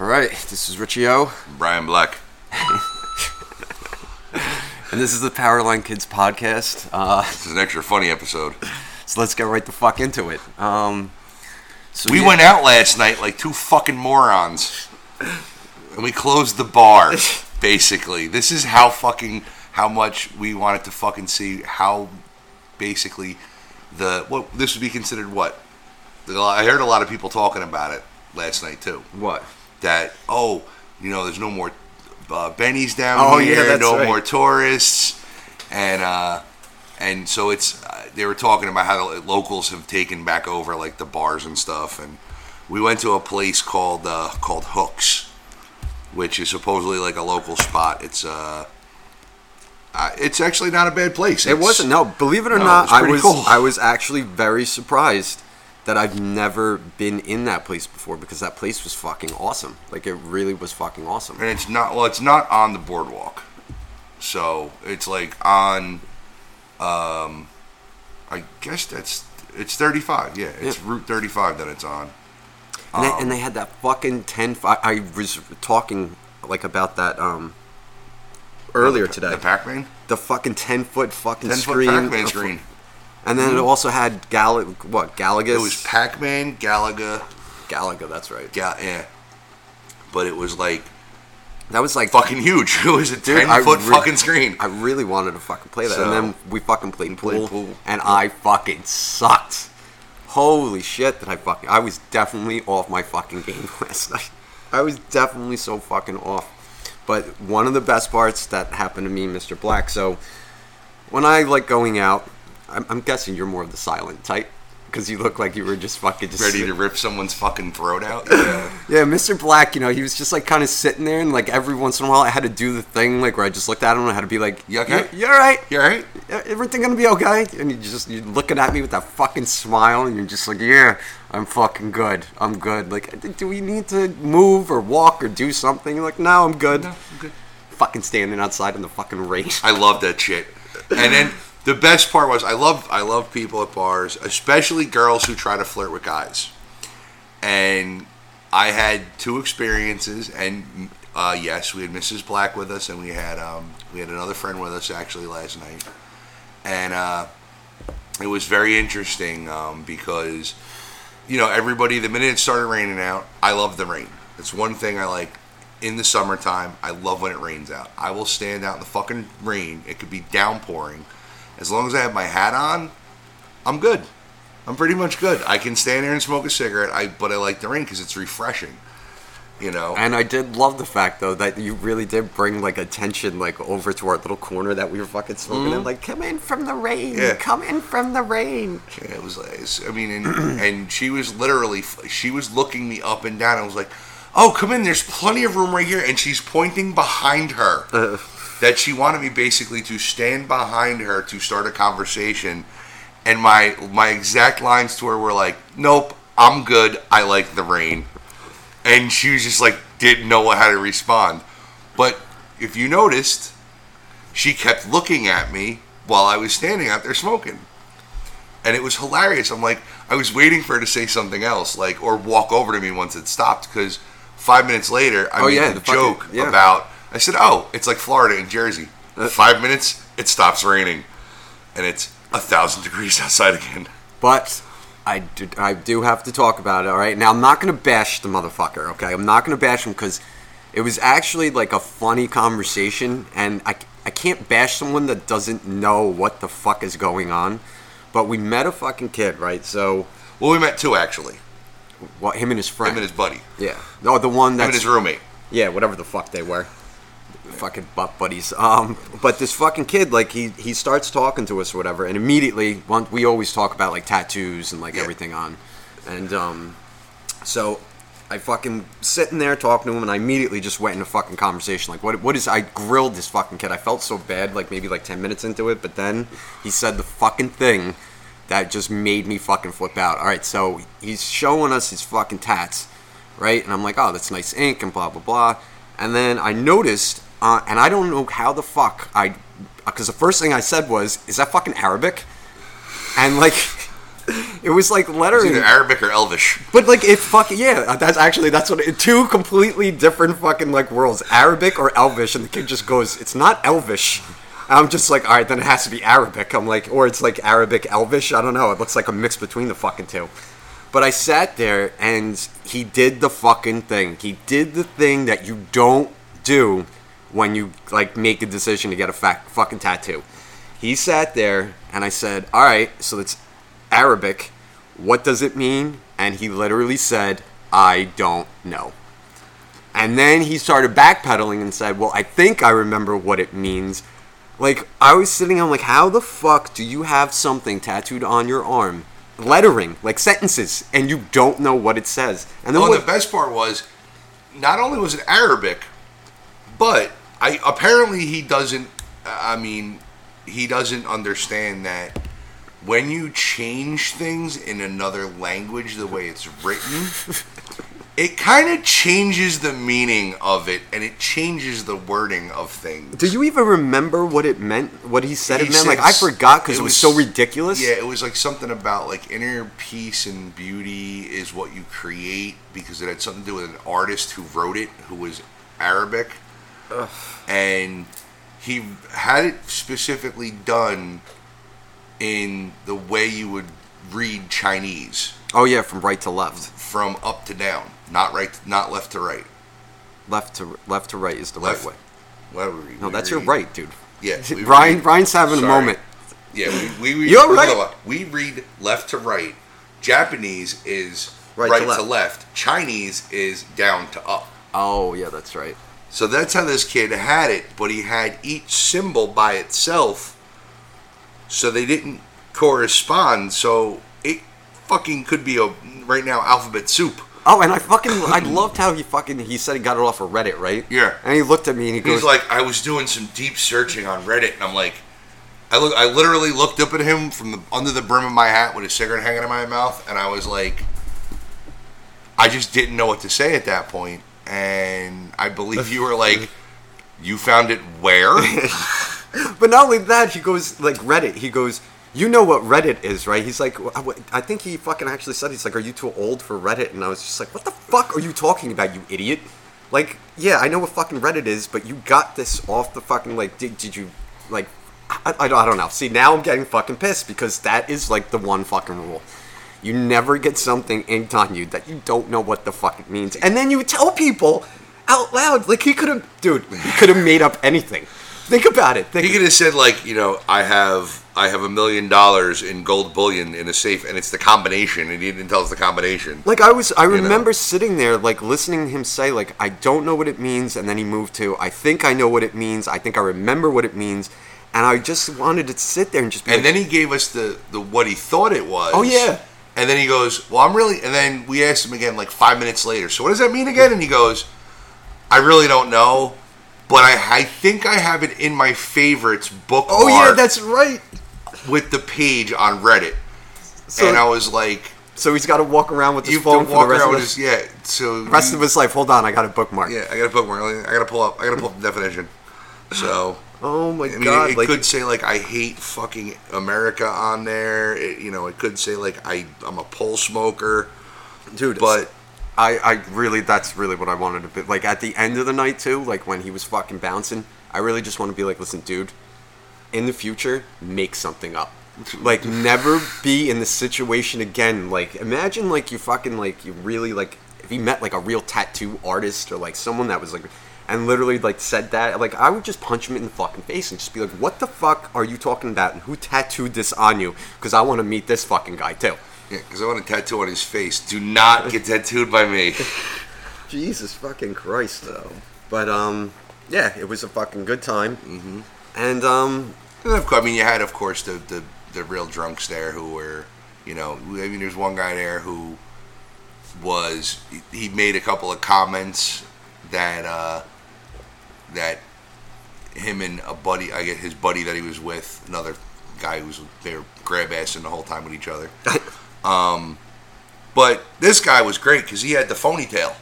All right, this is Richie O, Brian Black. and this is the Powerline Kids podcast. Uh, This is an extra funny episode. so let's get right the fuck into it. Um, so We yeah, went out last night like two fucking morons, and we closed the bar. Basically, this is how fucking how much we wanted to fucking see how basically the what this would be considered what. I heard a lot of people talking about it last night too. What? That oh, you know, there's no more uh, Benny's down Oh, yeah, here, that's no right. more tourists, and uh, and so it's uh, they were talking about how the locals have taken back over like the bars and stuff, and we went to a place called uh, called Hooks, which is supposedly like a local spot. It's uh, uh it's actually not a bad place. It wasn't. No, believe it or No, not, it's I was cool. I was actually very surprised that I've never been in that place before because that place was fucking awesome. Like it really was fucking awesome. and it's not well it's not on the boardwalk so it's like on um i guess that's it's 35 yeah it's Yeah. route 35 that it's on And, they, Um, and they had that fucking ten. I, I was talking like about that um earlier the, today. the pac-man the fucking ten foot fucking 10 foot screen. pac-man screen And then it mm-hmm. also had Gal what Galaga. it was pac-man galaga Galaga. That's right. Ga- yeah but it was like That was like fucking huge it was a ten I foot re- fucking screen I really wanted to fucking play that, So- and then we fucking played pool, played pool. and I fucking sucked. Holy shit! That I fucking? I was definitely off my fucking game last night. I was definitely so fucking off. But one of the best parts that happened to me, Mr. Black. So when I like going out, I'm, I'm guessing you're more of the silent type because you look like you were just fucking just ready sit- to rip someone's fucking throat out yeah yeah, Mr. Black, you know, he was just like kind of sitting there, and like every once in a while, I had to do the thing, like where I just looked at him and I had to be like, You okay? You, all right? you all right "Yeah, Everything gonna be okay?" And you just you're looking at me with that fucking smile, and you're just like, "Yeah, I'm fucking good. I'm good." Like, do we need to move or walk or do something? You're like, no, I'm good. no i'm good Fucking standing outside in the fucking rain. I love that shit. And then the best part was I love I love people at bars, especially girls who try to flirt with guys. And I had two experiences, and uh, yes, we had Mrs. Black with us, and we had um, we had another friend with us actually last night, and uh, it was very interesting um, because you know everybody the minute it started raining out, I love the rain. It's one thing I like in the summertime. I love when it rains out. I will stand out in the fucking rain. It could be downpouring. As long as I have my hat on, I'm good. I'm pretty much good. I can stand there and smoke a cigarette. I but I like the rain because it's refreshing. You know. And I did love the fact though that you really did bring like attention like over to our little corner that we were fucking smoking in. Mm-hmm. Like, come in from the rain. Yeah. Come in from the rain. Yeah, it was it's- I mean, and, and she was literally, she was looking me up and down. I was like, oh, come in, there's plenty of room right here. And she's pointing behind her that she wanted me basically to stand behind her to start a conversation. And my, my exact lines to her were like, nope, I'm good. I like the rain. And she was just like, didn't know how to respond. But if you noticed, she kept looking at me while I was standing out there smoking and it was hilarious. I'm like, I was waiting for her to say something else, like, or walk over to me once it stopped, because five minutes later, I Oh, made yeah, the the fucking- joke yeah. about. I said, "Oh, it's like Florida and Jersey. Five minutes, it stops raining, and it's a thousand degrees outside again." But I do, I do have to talk about it, all right? Now, I'm not going to bash the motherfucker, okay? I'm not going to bash him because it was actually like a funny conversation, and I, I can't bash someone that doesn't know what the fuck is going on. But we met a fucking kid, right? So, Well, we met two actually. what, him and his friend. Him and his buddy. yeah. No, the one Him that's. and his roommate. Yeah, whatever the fuck they were. Fucking butt buddies. Um, but this fucking kid, like, he he starts talking to us or whatever, and immediately, one, we always talk about like tattoos and like Yeah. everything on, and um, so I fucking sitting there talking to him, and I immediately just went into fucking conversation. Like, what what is? I grilled this fucking kid. I felt so bad, like maybe like ten minutes into it, but then he said the fucking thing that just made me fucking flip out. All right, so he's showing us his fucking tats, right? And I'm like, oh, that's nice ink and blah blah blah. And then I noticed, uh, and I don't know how the fuck I, because the first thing I said was, is that fucking Arabic? And like, It was like It's lettering. either Arabic or Elvish. But like it fucking yeah, that's actually that's what it, two completely different fucking like worlds, Arabic or Elvish, and the kid just goes, "It's not Elvish." I'm just like, all right, then it has to be Arabic. I'm like, or it's like Arabic Elvish. I don't know. It looks like a mix between the fucking two. But I sat there and he did the fucking thing. He did the thing that you don't do when you like make a decision to get a fa- fucking tattoo. He sat there and I said, "All right, so it's Arabic. What does it mean?" And he literally said, "I don't know." And then he started backpedaling and said, "Well, I think I remember what it means." Like I was sitting on like, how the fuck do you have something tattooed on your arm, lettering like sentences, and you don't know what it says? And then Oh, what, the best part was, not only was it Arabic, but I apparently he doesn't. I mean, he doesn't understand that when you change things in another language, the way it's written, it kind of changes the meaning of it, and it changes the wording of things. do you even remember what it meant? What he said He it meant? Like I forgot because it, it was, was- so ridiculous. Yeah, it was like something about like inner peace and beauty is what you create because it had something to do with an artist who wrote it who was Arabic. And he had it specifically done in the way you would read Chinese Oh yeah, from right to left, from up to down, not right not left to right. left to left to right is the Left- right way. What we, No, we that's your read- right, dude. Yeah, we Brian, read- Brian's having a Sorry. moment. Yeah, we, we read. You're right. We read left to right. Japanese is Right right, to to, left. left. Chinese is down to up. Oh yeah, that's right. So that's how this kid had it, but he had each symbol by itself, so they didn't correspond. So it fucking could be a right now alphabet soup. Oh, and I fucking I loved how he fucking he said he got it off of Reddit, right? Yeah. And he looked at me and he goes, He's like, I was doing some deep searching on Reddit, and I'm like, I look, I literally looked up at him from the under the brim of my hat with a cigarette hanging in my mouth, and I was like, I just didn't know what to say at that point, and I believe you were like, you found it where? But not only that, he goes like Reddit. He goes, "You know what Reddit is, right?" He's like, "Wh- wh- "I think he fucking actually said he's like, are you too old for Reddit?" And I was just like, "What the fuck are you talking about, you idiot?" Like, yeah, I know what fucking Reddit is, but you got this off the fucking like. Did, did you like? I, I, don't, I don't know. See, now I'm getting fucking pissed because that is like the one fucking rule. You never get something inked on you that you don't know what the fuck it means, and then you tell people out loud. Like he could have, dude. He could have made up anything. Think about it. Think he could have said like, you know, I have I have a million dollars in gold bullion in a safe, and it's the combination, and he didn't tell us the combination. Like I was, I know? remember sitting there, like listening him say, like I don't know what it means, and then he moved to, I think I know what it means. I think I remember what it means, and I just wanted to sit there and just. Be And like, then he gave us the, the what he thought it was. Oh, yeah. And then he goes, "Well, I'm really." And then we asked him again, like five minutes later. So what does that mean again? And he goes, "I really don't know, but I I think I have it in my favorites book. oh yeah, that's right. with the page on Reddit." So, and I was like, so he's got to walk around with his "You phone to for walk the rest around of with his, his yeah." So rest of his life. Hold on, I got a bookmark. yeah, I got to bookmark. I got to pull up. I got to pull up the definition. So. Oh my I mean, god! it, it like, could say like I hate fucking America on there. It, you know, it could say like I I'm a pole smoker. dude, But I, I really, that's really what I wanted to be. Like at the end of the night too, like when he was fucking bouncing, I really just want to be like, listen, dude, in the future, make something up. Like never be in the situation again. Like imagine like you fucking like you really like if you met like a real tattoo artist or like someone that was like and literally like said that like I would just punch him in the fucking face and just be like, what the fuck are you talking about and who tattooed this on you? Because I want to meet this fucking guy too. yeah, because I want a tattoo on his face. Do not get tattooed by me. Jesus fucking Christ, though. But um, yeah, it was a fucking good time. Mm-hmm. And um, And of course, I mean, you had of course the the, the real drunks there who were, you know, I mean, there's one guy there who was he- he made a couple of comments that uh that him and a buddy, I get his buddy that he was with, another guy who was they were grab assing the whole time with each other. Um, but this guy was great because he had the phony tail.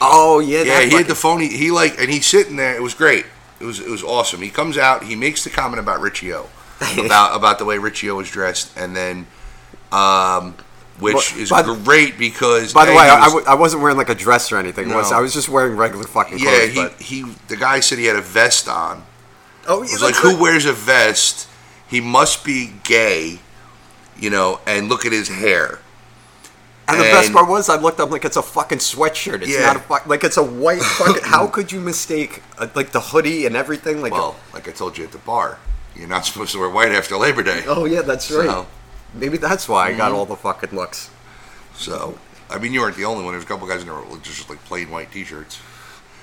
oh yeah, Yeah, he had the phony. He like, and he's sitting there. It was great. It was it was awesome. He comes out. He makes the comment about Richie O, about about the way Richie O was dressed, and then um, which But- is by- great because By the A, way, I, I, was- w- I wasn't wearing like a dress or anything. Was I was just wearing regular fucking clothes. yeah, he, he the guy said he had a vest on. oh, It was like, who wears a vest? He must be gay, you know. And look at his hair. And the best part was, I looked up like it's a fucking sweatshirt. It's Yeah. not a fuck, like it's a white fucking. how could you mistake uh, like the hoodie and everything? Like, Well, like I told you at the bar, you're not supposed to wear white after Labor Day. oh yeah, that's right. Maybe that's why I Mm-hmm. got all the fucking looks. So, I mean, you weren't the only one. There's a couple guys in there just like plain white T-shirts.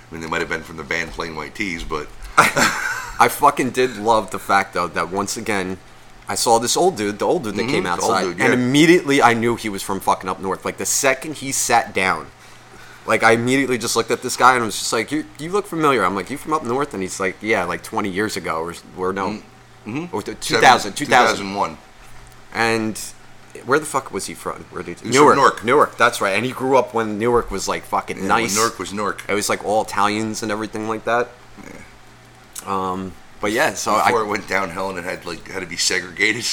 I mean, they might have been from the band Plain White Tees, but I fucking did love the fact though that once again. I saw this old dude, the old dude that Mhm, came the old outside, dude, and immediately I knew he was from fucking up north. Like the second he sat down, like I immediately just looked at this guy and was just like, "You, you look familiar." I'm like, "You from up north?" And he's like, "Yeah, like 20 years ago, or, or no, Mm-hmm. or 2000, 2000, 2001. And where the fuck was he from? Where did He from Newark. Newark, that's right. And he grew up when Newark was like fucking Yeah, nice. Newark was Newark. It was like all Italians and everything like that. Yeah. Um, but yeah, so Before I, it went downhill and it had like had to be segregated.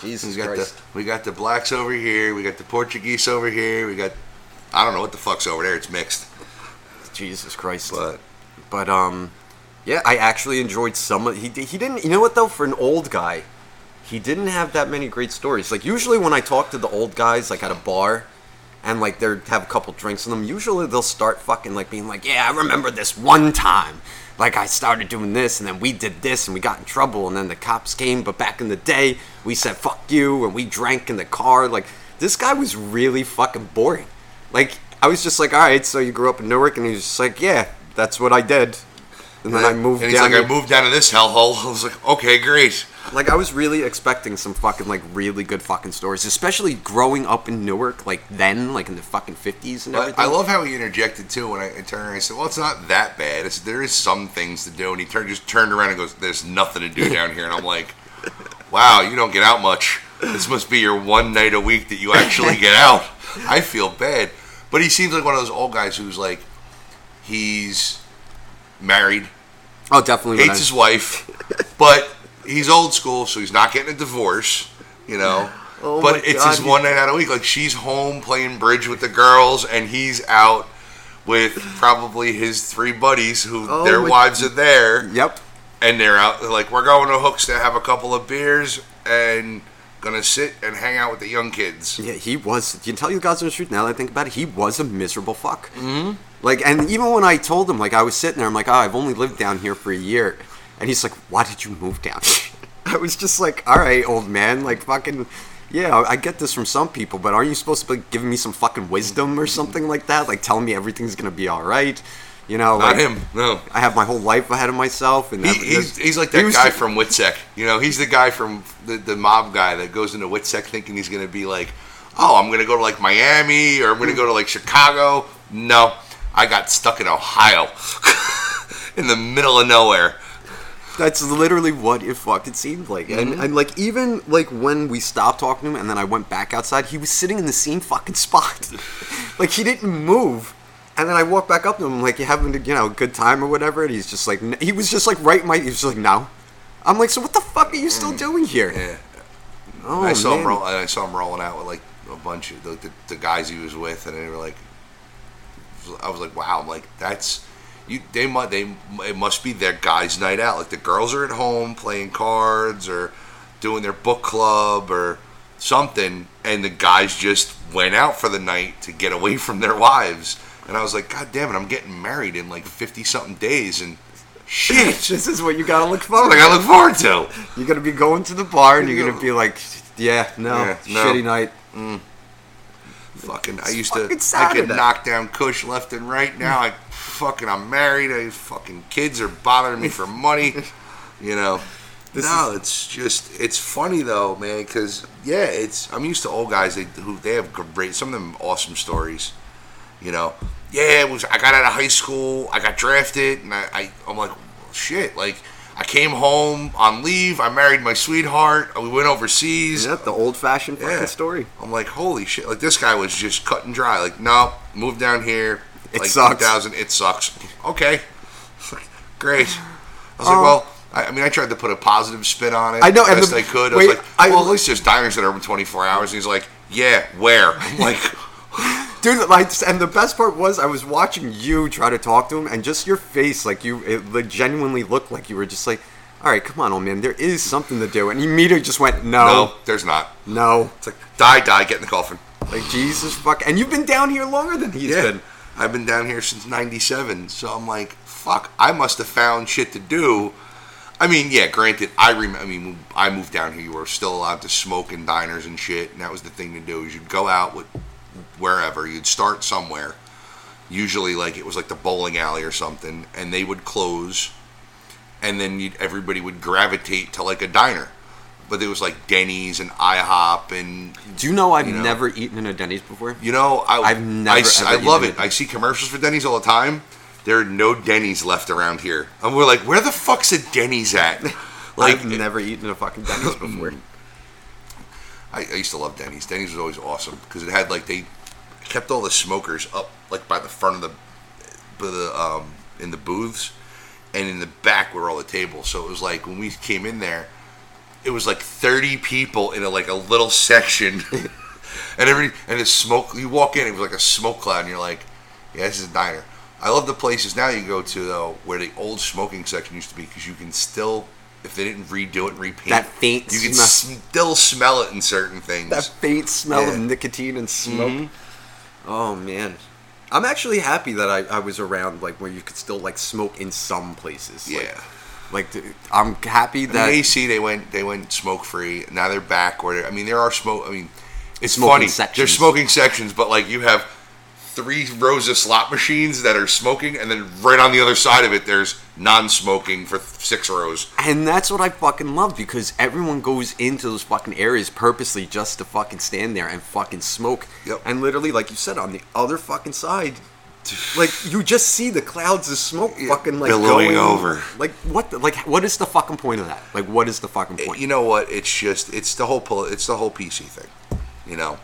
Jesus We got Christ. the we got the blacks over here. We got the Portuguese over here. We got I don't know what the fuck's over there. It's mixed, Jesus Christ. but But um, yeah, I actually enjoyed some of. He he didn't. You know what though? For an old guy, he didn't have that many great stories. Like usually when I talk to the old guys, like at a bar, and like they have a couple drinks in them, usually they'll start fucking like being like, yeah, I remember this one time. Like I started doing this, and then we did this, and we got in trouble, and then the cops came. But back in the day, we said "fuck you," and we drank in the car. Like this guy was really fucking boring. Like I was just like, all right, so you grew up in Newark, and he was just like, yeah, that's what I did. And then I moved And he's down. like, here- I moved down to this hellhole. I was like, okay, great. Like I was really expecting some fucking like really good fucking stories, especially growing up in Newark, like then, like in the fucking fifties and But everything. I love how he interjected too. When I, I turned around, and said, "Well, it's not that bad. It's, there is some things to do." And he turned just turned around and goes, "There's nothing to do down here." And I'm like, "Wow, you don't get out much. This must be your one night a week that you actually get out." I feel bad, but he seems like one of those old guys who's like, he's married, Oh, definitely. when hates I- his wife, but he's old school, so he's not getting a divorce. You know. Oh but it's God, his he- one night out a week. Like she's home playing bridge with the girls, and he's out with probably his three buddies who Oh their wives are there, Yep. and they're out. They're Like we're going to Hooks to have a couple of beers and gonna sit and hang out with the young kids. Yeah, he was. You can tell you guys the truth. Now that I think about it, he was a miserable fuck. Mm-hmm. Like, and even when I told him, like, I was sitting there, I'm like, oh, I've only lived down here for a year, and he's like, why did you move down? I was just like, all right, old man, like, fucking. Yeah, I get this from some people, but aren't you supposed to be giving me some fucking wisdom or something like that? Like telling me everything's gonna be all right, you know? Not like, him, no. I have my whole life ahead of myself, and He, he's, he's like that was guy from Witsec. You know, he's the guy from the, the mob guy that goes into Witsec thinking he's going to be like, oh, I'm going to go to like Miami or I'm going to go to like Chicago. No, I got stuck in Ohio in the middle of nowhere. That's literally what it fucking seemed like. And, mm-hmm. and like even like when we stopped talking to him and then I went back outside, he was sitting in the same fucking spot. like he didn't move. And then I walked back up to him like you having a, you know a good time or whatever, and he's just like n- he was just like right in my he was just like no. I'm like so what the fuck are you still mm. doing here? Yeah. Oh I saw him man. roll. I saw him rolling out with like a bunch of the, the, the guys he was with, and they were like, I was like, wow, I'm like that's you. They must they it must be their guys' night out. Like the girls are at home playing cards or doing their book club or something, and the guys just went out for the night to get away from their wives. And I was like, God damn it, I'm getting married in like fifty something days, and shit. this is what you gotta look forward. Like I look forward to. You're gonna be going to the bar and you're gonna be like, yeah, no, Yeah, no. shitty night. Mm. Fucking, I used to, I could knock down Kush left and right. Now I fucking, I'm married. I fucking kids are bothering me for money. You know. no, it's just, it's funny though, man. Because yeah, it's. I'm used to old guys. They who they have great, some of them awesome stories. You know. Yeah, it was. I got out of high school. I got drafted, and I, I I'm like, shit. Like, I came home on leave. I married my sweetheart. We went overseas. Yeah, the old fashioned fucking Yeah. story. I'm like, holy shit! Like this guy was just cut and dry. Like, no, move down here. It like sucks. 2000, it sucks. Okay, great. I was Um, like, well, I, I mean, I tried to put a positive spin on it. I know, best the- I could. I wait, was like, I- well, at least there's diners that are open 24 hours. And he's like, yeah, where? I'm like, Dude, like, and the best part was I was watching you try to talk to him, and just your face, like you, it like, genuinely looked like you were just like, "All right, come on, old man, there is something to do." And he immediately just went, no, "No, there's not. no, It's like, die, die, get in the coffin. like Jesus fuck." And you've been down here longer than he's Yeah. been. I've been down here since 97. So I'm like, fuck, I must have found shit to do. I mean, yeah, granted, I rem- I mean, I moved down here, you were still allowed to smoke in diners and shit, and that was the thing to do. Is you'd go out with wherever, you'd start somewhere. Usually, like it was like the bowling alley or something, and they would close, and then everybody would gravitate to like a diner. But there was like Denny's and IHOP and Do you know I've You know. never eaten in a Denny's before? you know, I, I've never, I, I love it. I see commercials for Denny's all the time. There are no Denny's left around here, and we're like, where the fuck's a Denny's at? Like, I've never eaten a fucking Denny's before. I, I used to love Denny's. Denny's was always awesome because it had like they kept all the smokers up like by the front of the, by the um, in the booths, and in the back were all the tables. So it was like when we came in there, it was like thirty people in a, like a little section, and every and the smoke. You walk in, it was like a smoke cloud, and you're like, yeah, this is a diner. I love the places now you go to though where the old smoking section used to be because you can still. If they didn't redo it and repaint, That faint you can smell. still smell it in certain things. that faint smell Yeah. of nicotine and smoke. Mhm. Oh man, I'm actually happy that I, I was around like where you could still like smoke in some places. Yeah. Like, th- I'm happy I that mean, AC they went they went smoke free. Now they're back where I mean there are smoke. I mean it's Smoking funny. sections. There's smoking sections, but like you have three rows of slot machines that are smoking, and then right on the other side of it there's non-smoking for six rows. And that's what I fucking love because everyone goes into those fucking areas purposely just to fucking stand there and fucking smoke. Yep. And literally, like you said, on the other fucking side, like you just see the clouds of smoke fucking like billowing going over. Like what? The, like what is the fucking point of that? Like what is the fucking point? You know what? It's just it's the whole pol- it's the whole PC thing. You know,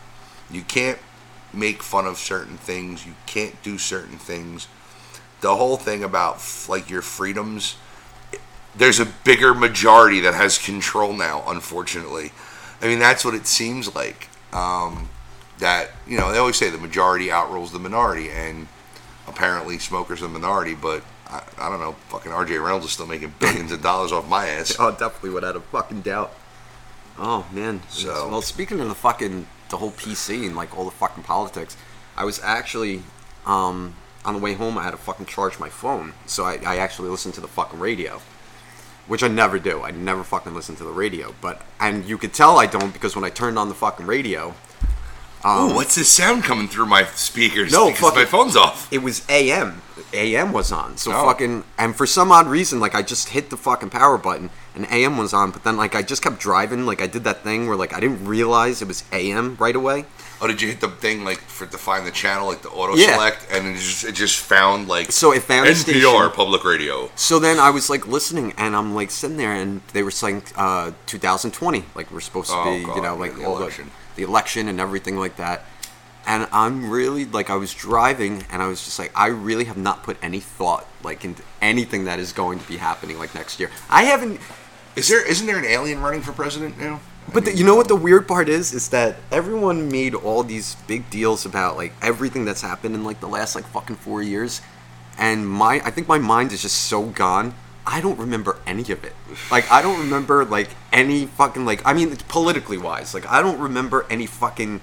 you can't make fun of certain things. You can't do certain things. The whole thing about like your freedoms. There's a bigger majority that has control now. Unfortunately, I mean that's what it seems like. Um, that you know they always say the majority outrules the minority, and apparently smokers are the minority. But I, I don't know. Fucking R.J. Reynolds is still making billions of dollars off my ass. Oh, definitely without a fucking doubt. Oh man. So- well, speaking of the fucking the whole PC and like all the fucking politics, I was actually um, on the way home. I had to fucking charge my phone, so I, I actually listened to the fucking radio, which I never do. I never fucking listen to the radio, but and you could tell I don't because when I turned on the fucking radio, Ooh, what's this sound coming through my speakers? No, because my phone's off. it was AM. AM was on. So Oh. fucking and for some odd reason, like I just hit the fucking power button and AM was on, but then like I just kept driving, like I did that thing where like I didn't realize it was AM right away. Oh, did you hit the thing like for to find the channel, like the auto Yeah. select, and it just, it just found like So it found NPR public radio. So then I was like listening and I'm like sitting there and they were saying uh 2020, like we're supposed to Oh, be, God, you know, like the all election. the the election and everything like that. And I'm really like I was driving and I was just like I really have not put any thought like into anything that is going to be happening like next year. I haven't Is there isn't there an alien running for president now? But the, you know what um, the weird part is is that everyone made all these big deals about like everything that's happened in like the last like fucking 4 years and my I think my mind is just so gone. I don't remember any of it. Like I don't remember like any fucking like I mean politically wise. Like I don't remember any fucking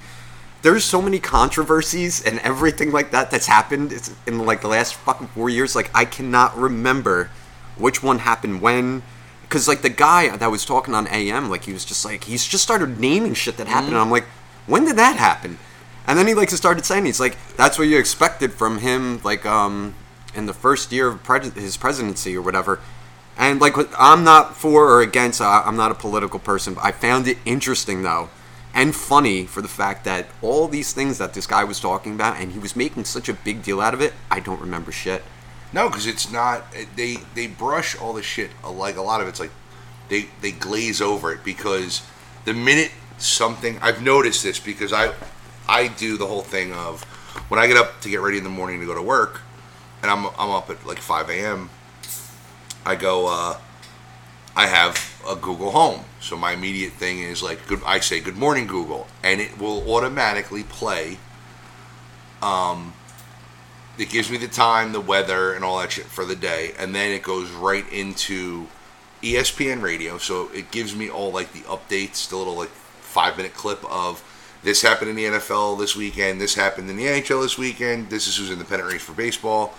there's so many controversies and everything like that that's happened in like the last fucking 4 years like I cannot remember which one happened when because like the guy that was talking on AM, like he was just like he's just started naming shit that happened, and I'm like, when did that happen? And then he like started saying he's like that's what you expected from him, like um in the first year of his presidency or whatever. And like I'm not for or against. I'm not a political person, but I found it interesting though and funny for the fact that all these things that this guy was talking about and he was making such a big deal out of it. I don't remember shit. No, because it's not. They they brush all the shit. Uh, like a lot of it's like they they glaze over it because the minute something I've noticed this because I I do the whole thing of when I get up to get ready in the morning to go to work and I'm I'm up at like 5 a.m. I go uh I have a Google Home. So my immediate thing is like, good. I say, "Good morning, Google," and it will automatically play. Um, it gives me the time, the weather, and all that shit for the day, and then it goes right into ESPN Radio. So it gives me all like the updates, the little like five minute clip of this happened in the NFL this weekend, this happened in the NHL this weekend, this is who's in the pennant race for baseball.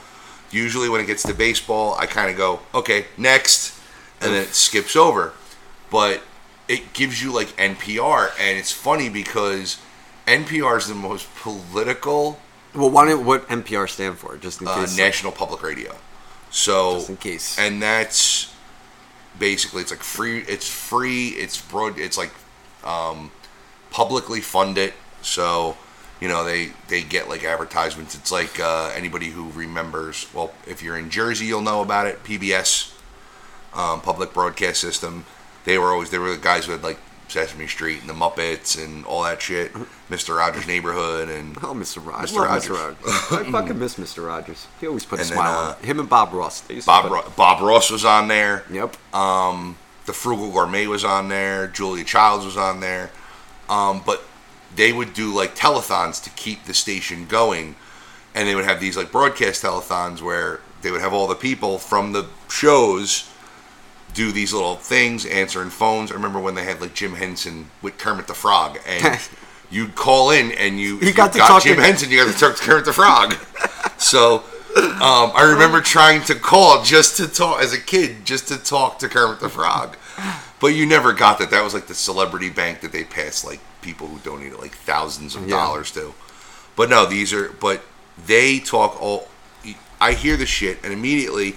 Usually when it gets to baseball, I kind of go, okay, next, and then it skips over. But it gives you like NPR, and it's funny because NPR is the most political Well, why don't what NPR stand for? Just in uh, case. National Public Radio. So Just in case. and that's basically it's like free. It's free. It's broad. It's like um, publicly funded. So you know they they get like advertisements. It's like uh, anybody who remembers. Well, if you're in Jersey, you'll know about it. PBS, um, Public Broadcast System. They were always they were the guys who had like Sesame Street and the Muppets and all that shit. Mister Rogers' Neighborhood and Oh, Mr. Rogers. Mr. Rogers. Mr. Rogers. I fucking miss Mr. Rogers. He always put a And then, smile uh, on. Him and Bob Ross. Bob put- Ro- Bob Ross was on there. Yep. Um, the Frugal Gourmet was on there. Julia Childs was on there. Um, but they would do like telethons to keep the station going, and they would have these like broadcast telethons where they would have all the people from the shows do these little things, answering phones. I remember when they had like Jim Henson with Kermit the Frog, and you'd call in and you, You got to got Jim to- Henson, you got to talk to Kermit the Frog. so um, I remember trying to call just to talk as a kid, just to talk to Kermit the Frog. But you never got that. That was like the celebrity bank that they passed like people who donated like thousands of Yeah. dollars to. But no, these are. But they talk all. I hear the shit, and immediately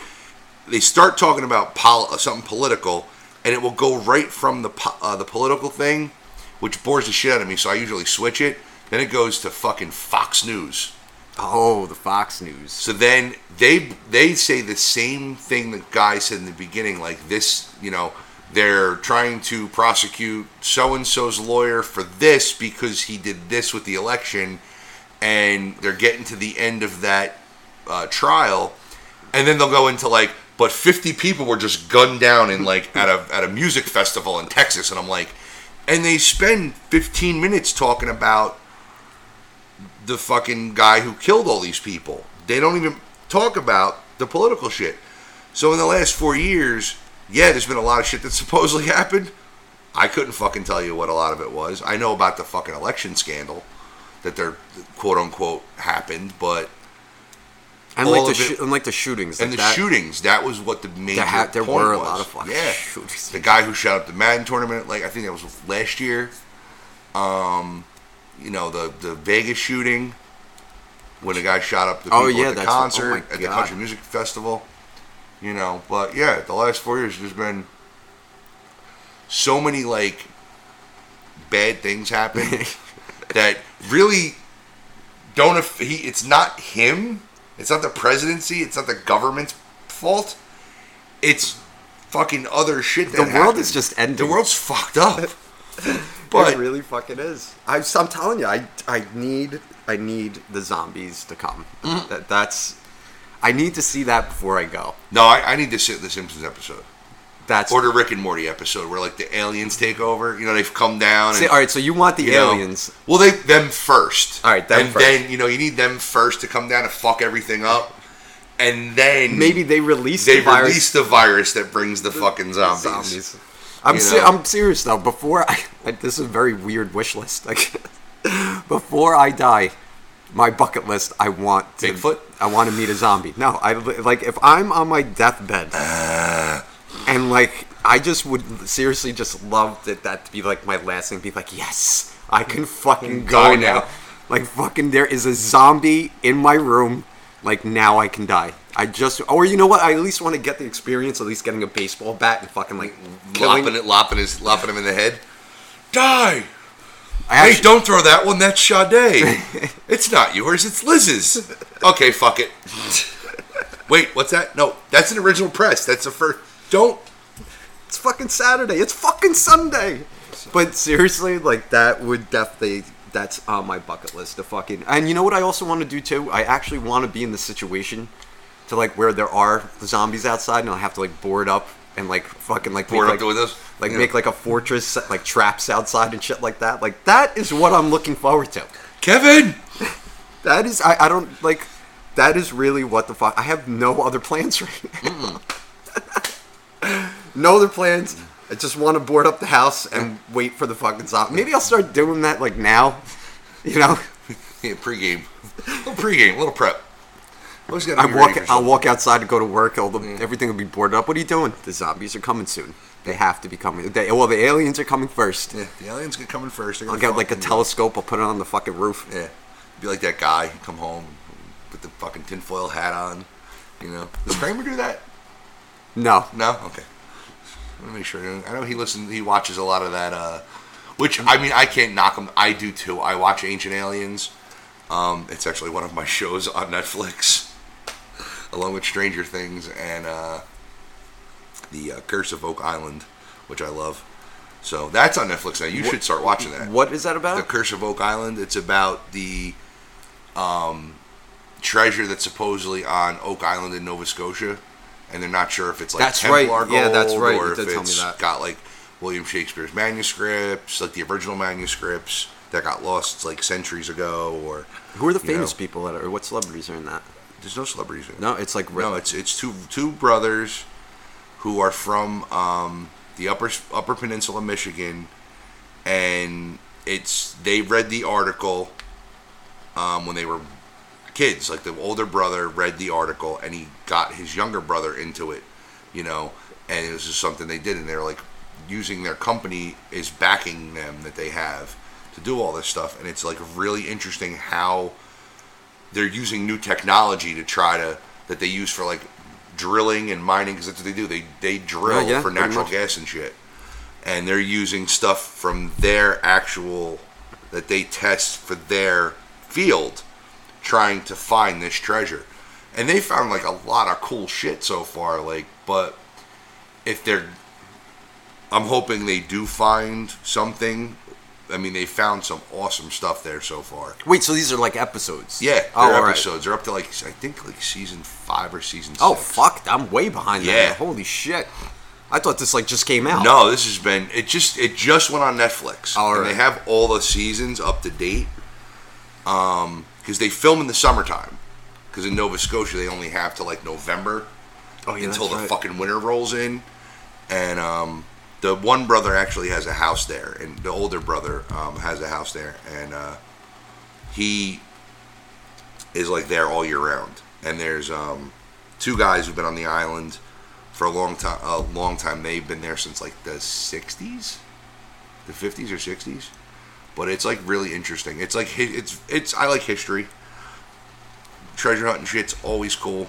they start talking about pol- uh, something political, and it will go right from the po- uh, the political thing, which bores the shit out of me. So I usually switch it. Then it goes to fucking Fox News. Oh, the Fox News. So then they they say the same thing the guy said in the beginning, like this, you know, they're trying to prosecute so and so's lawyer for this because he did this with the election, and they're getting to the end of that uh, trial, and then they'll go into like, but fifty people were just gunned down in like at a at a music festival in Texas, and I'm like, and they spend fifteen minutes talking about the fucking guy who killed all these people. They don't even talk about the political shit. So in the last four years, yeah, there's been a lot of shit that supposedly happened. I couldn't fucking tell you what a lot of it was. I know about the fucking election scandal that they're quote unquote happened, but And like the it- shoo- and like the shootings. and like the that, shootings, that was what the main There, ha- there were a was. lot of fucking yeah. shootings. The guy who shot up the Madden tournament, like I think that was last year. Um, you know the the Vegas shooting when the guy shot up the people Oh, yeah, at the that's what- oh concert at the country music festival. You know, but yeah, the last four years there's been so many like bad things happen that really don't. Aff- he, it's not him. It's not the presidency. It's not the government's fault. It's fucking other shit. That The world happened. is just ending. The world's fucked up. it but really fucking is. I, I'm telling you, I, I need I need the zombies to come. Mm. That that's I need to see that before I go. no, I, I need to sit the Simpsons episode That's or the Rick and Morty episode where like the aliens take over. You know, they've come down. And, See, all right. So you want the you know- aliens? well, they them first. All right, them and first. then you know you need them first to come down and fuck everything up, and then Maybe they release they the virus. release the virus that brings the fucking zombies. zombies. I'm se- I'm serious though. Before I, this is a very weird wish list. Like, before I die, my bucket list. I want to, Bigfoot? I want to meet a zombie. No, I like if I'm on my deathbed, uh. and like I just would seriously just love that that to be like my last thing. Be like, yes, I can fucking go Die now. now. Like fucking, there is a zombie in my room. Like now I can die. I just, or you know what? I at least want to get the experience. At least getting a baseball bat and fucking like killing. Lopping it, lopping his, lopping him in the head. Die. I Hey, don't throw that one. That's Sade. it's not yours. It's Liz's. Okay, fuck it. Wait, what's that? No, that's an original press. That's the first. Don't. It's fucking Saturday. It's fucking Sunday. But seriously, like that would definitely that's on my bucket list to fucking. And you know what I also want to do too? I actually want to be in the situation to like where there are zombies outside and I'll have to like board up and like fucking like Board like, the windows. like Yeah. make like a fortress, like traps outside and shit like that. Like that is what I'm looking forward to. Kevin. That is I, I don't like that is really what the fuck I have no other plans right now. no other plans. I just want to board up the house and wait for the fucking zombie. Maybe I'll start doing that like now. You know, Yeah, pregame. little pregame, little prep. Always gotta I be walk. ready for I'll something. walk outside to go to work. All the, Everything will be boarded up. What are you doing? The zombies are coming soon. They have to be coming. They, well, the aliens are coming first. Yeah, the aliens get coming first. They're I'll gonna get like a fucking telescope. I'll put it on the fucking roof. Yeah, be like that guy. Come home with the fucking tinfoil hat on. You know, does Kramer do that? No, No. Okay. Let me make sure. I know he listens. He watches a lot of that. Uh, which I mean, I can't knock him. I do too. I watch Ancient Aliens. Um, it's actually one of my shows on Netflix, along with Stranger Things and uh, the uh, Curse of Oak Island, which I love. So that's on Netflix now. You should start watching that. What is that about? The? Curse of Oak Island. It's about the um, treasure that's supposedly on Oak Island in Nova Scotia, and they're not sure if it's like That's Templar right. Yeah, that's right. or You if it's that. got like William Shakespeare's manuscripts, like the original manuscripts that got lost like centuries ago. Or Who are the you know. famous people that are? Or what celebrities are in that? There's no celebrities in it. No, it's like No, it's it's two two brothers who are from um, the upper Upper Peninsula, Michigan, and it's they read the article um, when they were kids. Like the older brother read the article and he got his younger brother into it, you know, and it was just something they did, and they're like using their company is backing them that they have to do all this stuff, and it's like really interesting how they're using new technology to try to that they use for like drilling and mining because that's what they do. They they drill Yeah, yeah, for natural gas and shit, and they're using stuff from their actual that they test for their field, trying to find this treasure, and they found like a lot of cool shit so far. Like, but if they're, I'm hoping they do find something. I mean, they found some awesome stuff there so far. Wait, so these are like episodes? Yeah, they're Oh, all right. episodes. They're up to like I think like season five or season. Oh six. fuck! I'm way behind. Yeah. that. Holy shit! I thought this like just came out. No, this has been it. Just it just went on Netflix, All and right. they have all the seasons up to date. Um, because they film in the summertime. Because in Nova Scotia they only have to like November Oh yeah, until the right. fucking winter rolls in, and um, the one brother actually has a house there, and the older brother um, has a house there, and uh, he is like there all year round. And there's um, two guys who've been on the island for a long time. A long time. They've been there since like the '60s, the '50s or '60s. But it's like really interesting. It's like it's it's I like history. Treasure hunting shit's always cool.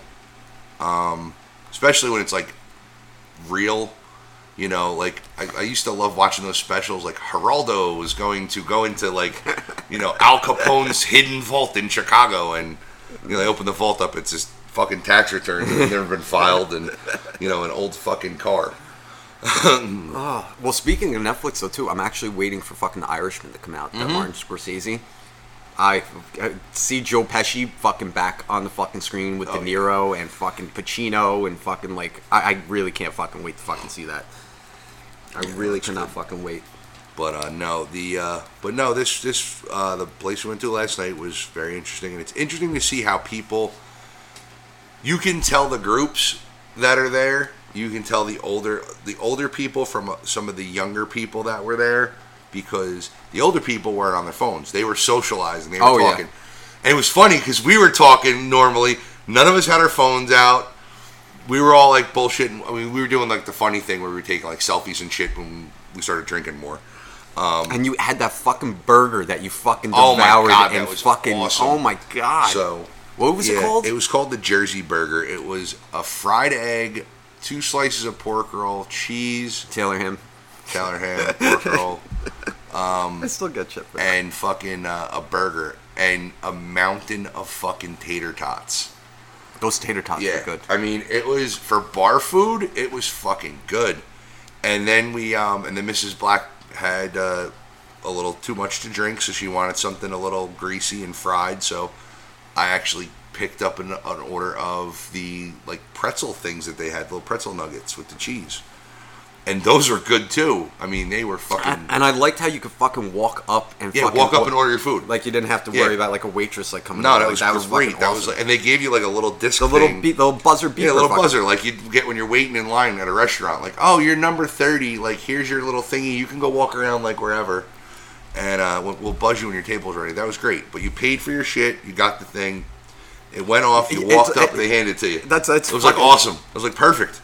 Um, especially when it's like real. You know, like I, I used to love watching those specials. Like Geraldo was going to go into like, you know, Al Capone's hidden vault in Chicago, and you know they open the vault up. It's just fucking tax returns that have never been filed, and you know an old fucking car. Oh, well, speaking of Netflix though, too, I'm actually waiting for fucking The Irishman to come out. Mm-hmm. That Martin Scorsese. I, I see Joe Pesci fucking back on the fucking screen with Oh, De yeah. Niro and fucking Pacino and fucking like I, I really can't fucking wait to fucking see that. I really cannot fucking wait. But uh, no, the uh, but no, this this uh, the place we went to last night was very interesting, and it's interesting to see how people. You can tell the groups that are there. You can tell the older the older people from uh, some of the younger people that were there, because the older people weren't on their phones. They were socializing. They were Oh, yeah. And it was funny because we were talking normally. None of us had our phones out. We were all like bullshitting. I mean, we were doing like the funny thing where we were taking like selfies and shit when we started drinking more. And you had that fucking burger that you fucking devoured Oh my God, that was fucking awesome. oh my god. So what was it called? It was called the Jersey Burger. It was a fried egg, two slices of pork roll, cheese, Taylor ham, Taylor ham, pork roll, I still get shit and fucking uh, a burger and a mountain of fucking tater tots. Those tater tots Yeah, are good. I mean, it was for bar food. It was fucking good. And then we, um, and then Mrs. Black had uh, a little too much to drink, so she wanted something a little greasy and fried. So I actually picked up an, an order of the like pretzel things that they had, little pretzel nuggets with the cheese, and those were good too. I mean, they were fucking. And, I liked how you could fucking walk up and yeah, fucking walk up or- and order your food. Like you didn't have to Yeah. worry about like a waitress like coming. no, over. that Like, was fucking great. That was like, and they gave you like a little disc. the little the little buzzer beeper. Yeah, a little fucking- buzzer like you get when you're waiting in line at a restaurant. Like, oh, you're number thirty. Like, here's your little thingy. You can go walk around like wherever, and uh, we'll, we'll buzz you when your table's ready. That was great. But you paid for your shit. You got the thing. It went off. You It's- walked up. it- they handed it to you. That's- that's It was like awesome. It was like perfect.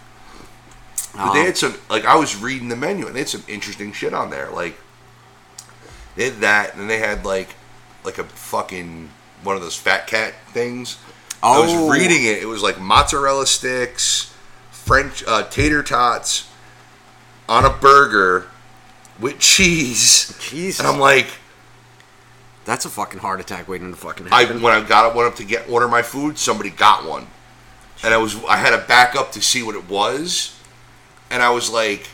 But they had some like I was reading the menu and they had some interesting shit on there. Like they had that, and then they had like like a fucking one of those fat cat things. I Oh. was reading it. It was like mozzarella sticks, French uh, tater tots on a burger with cheese. Jesus. And I'm like, That's a fucking heart attack waiting to fucking I happen. when I got up, went up to get order my food, somebody got one, and I was I had to back up to see what it was, and I was like,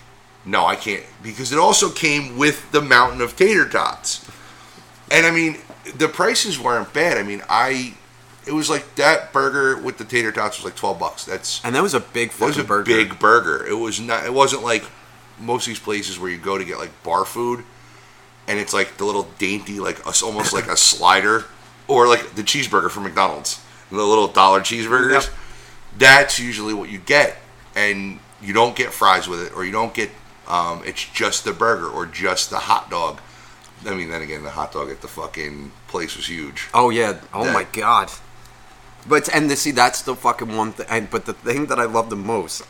no, I can't because it also came with the mountain of tater tots, and I mean the prices weren't bad. I mean I, it was like that burger with the tater tots was like twelve bucks. That's and that was a big fucking was a burger. big burger. It was not. It wasn't like most of these places where you go to get like bar food, and it's like the little dainty, like a, almost like a slider, or like the cheeseburger from McDonald's, the little dollar cheeseburgers. Yep. That's usually what you get, and you don't get fries with it, or you don't get. Um, it's just the burger or just the hot dog. I mean, then again, the hot dog at the fucking place was huge. Oh yeah. Oh That- my god. But and to see that's the fucking one thing. And, but the thing that I love the most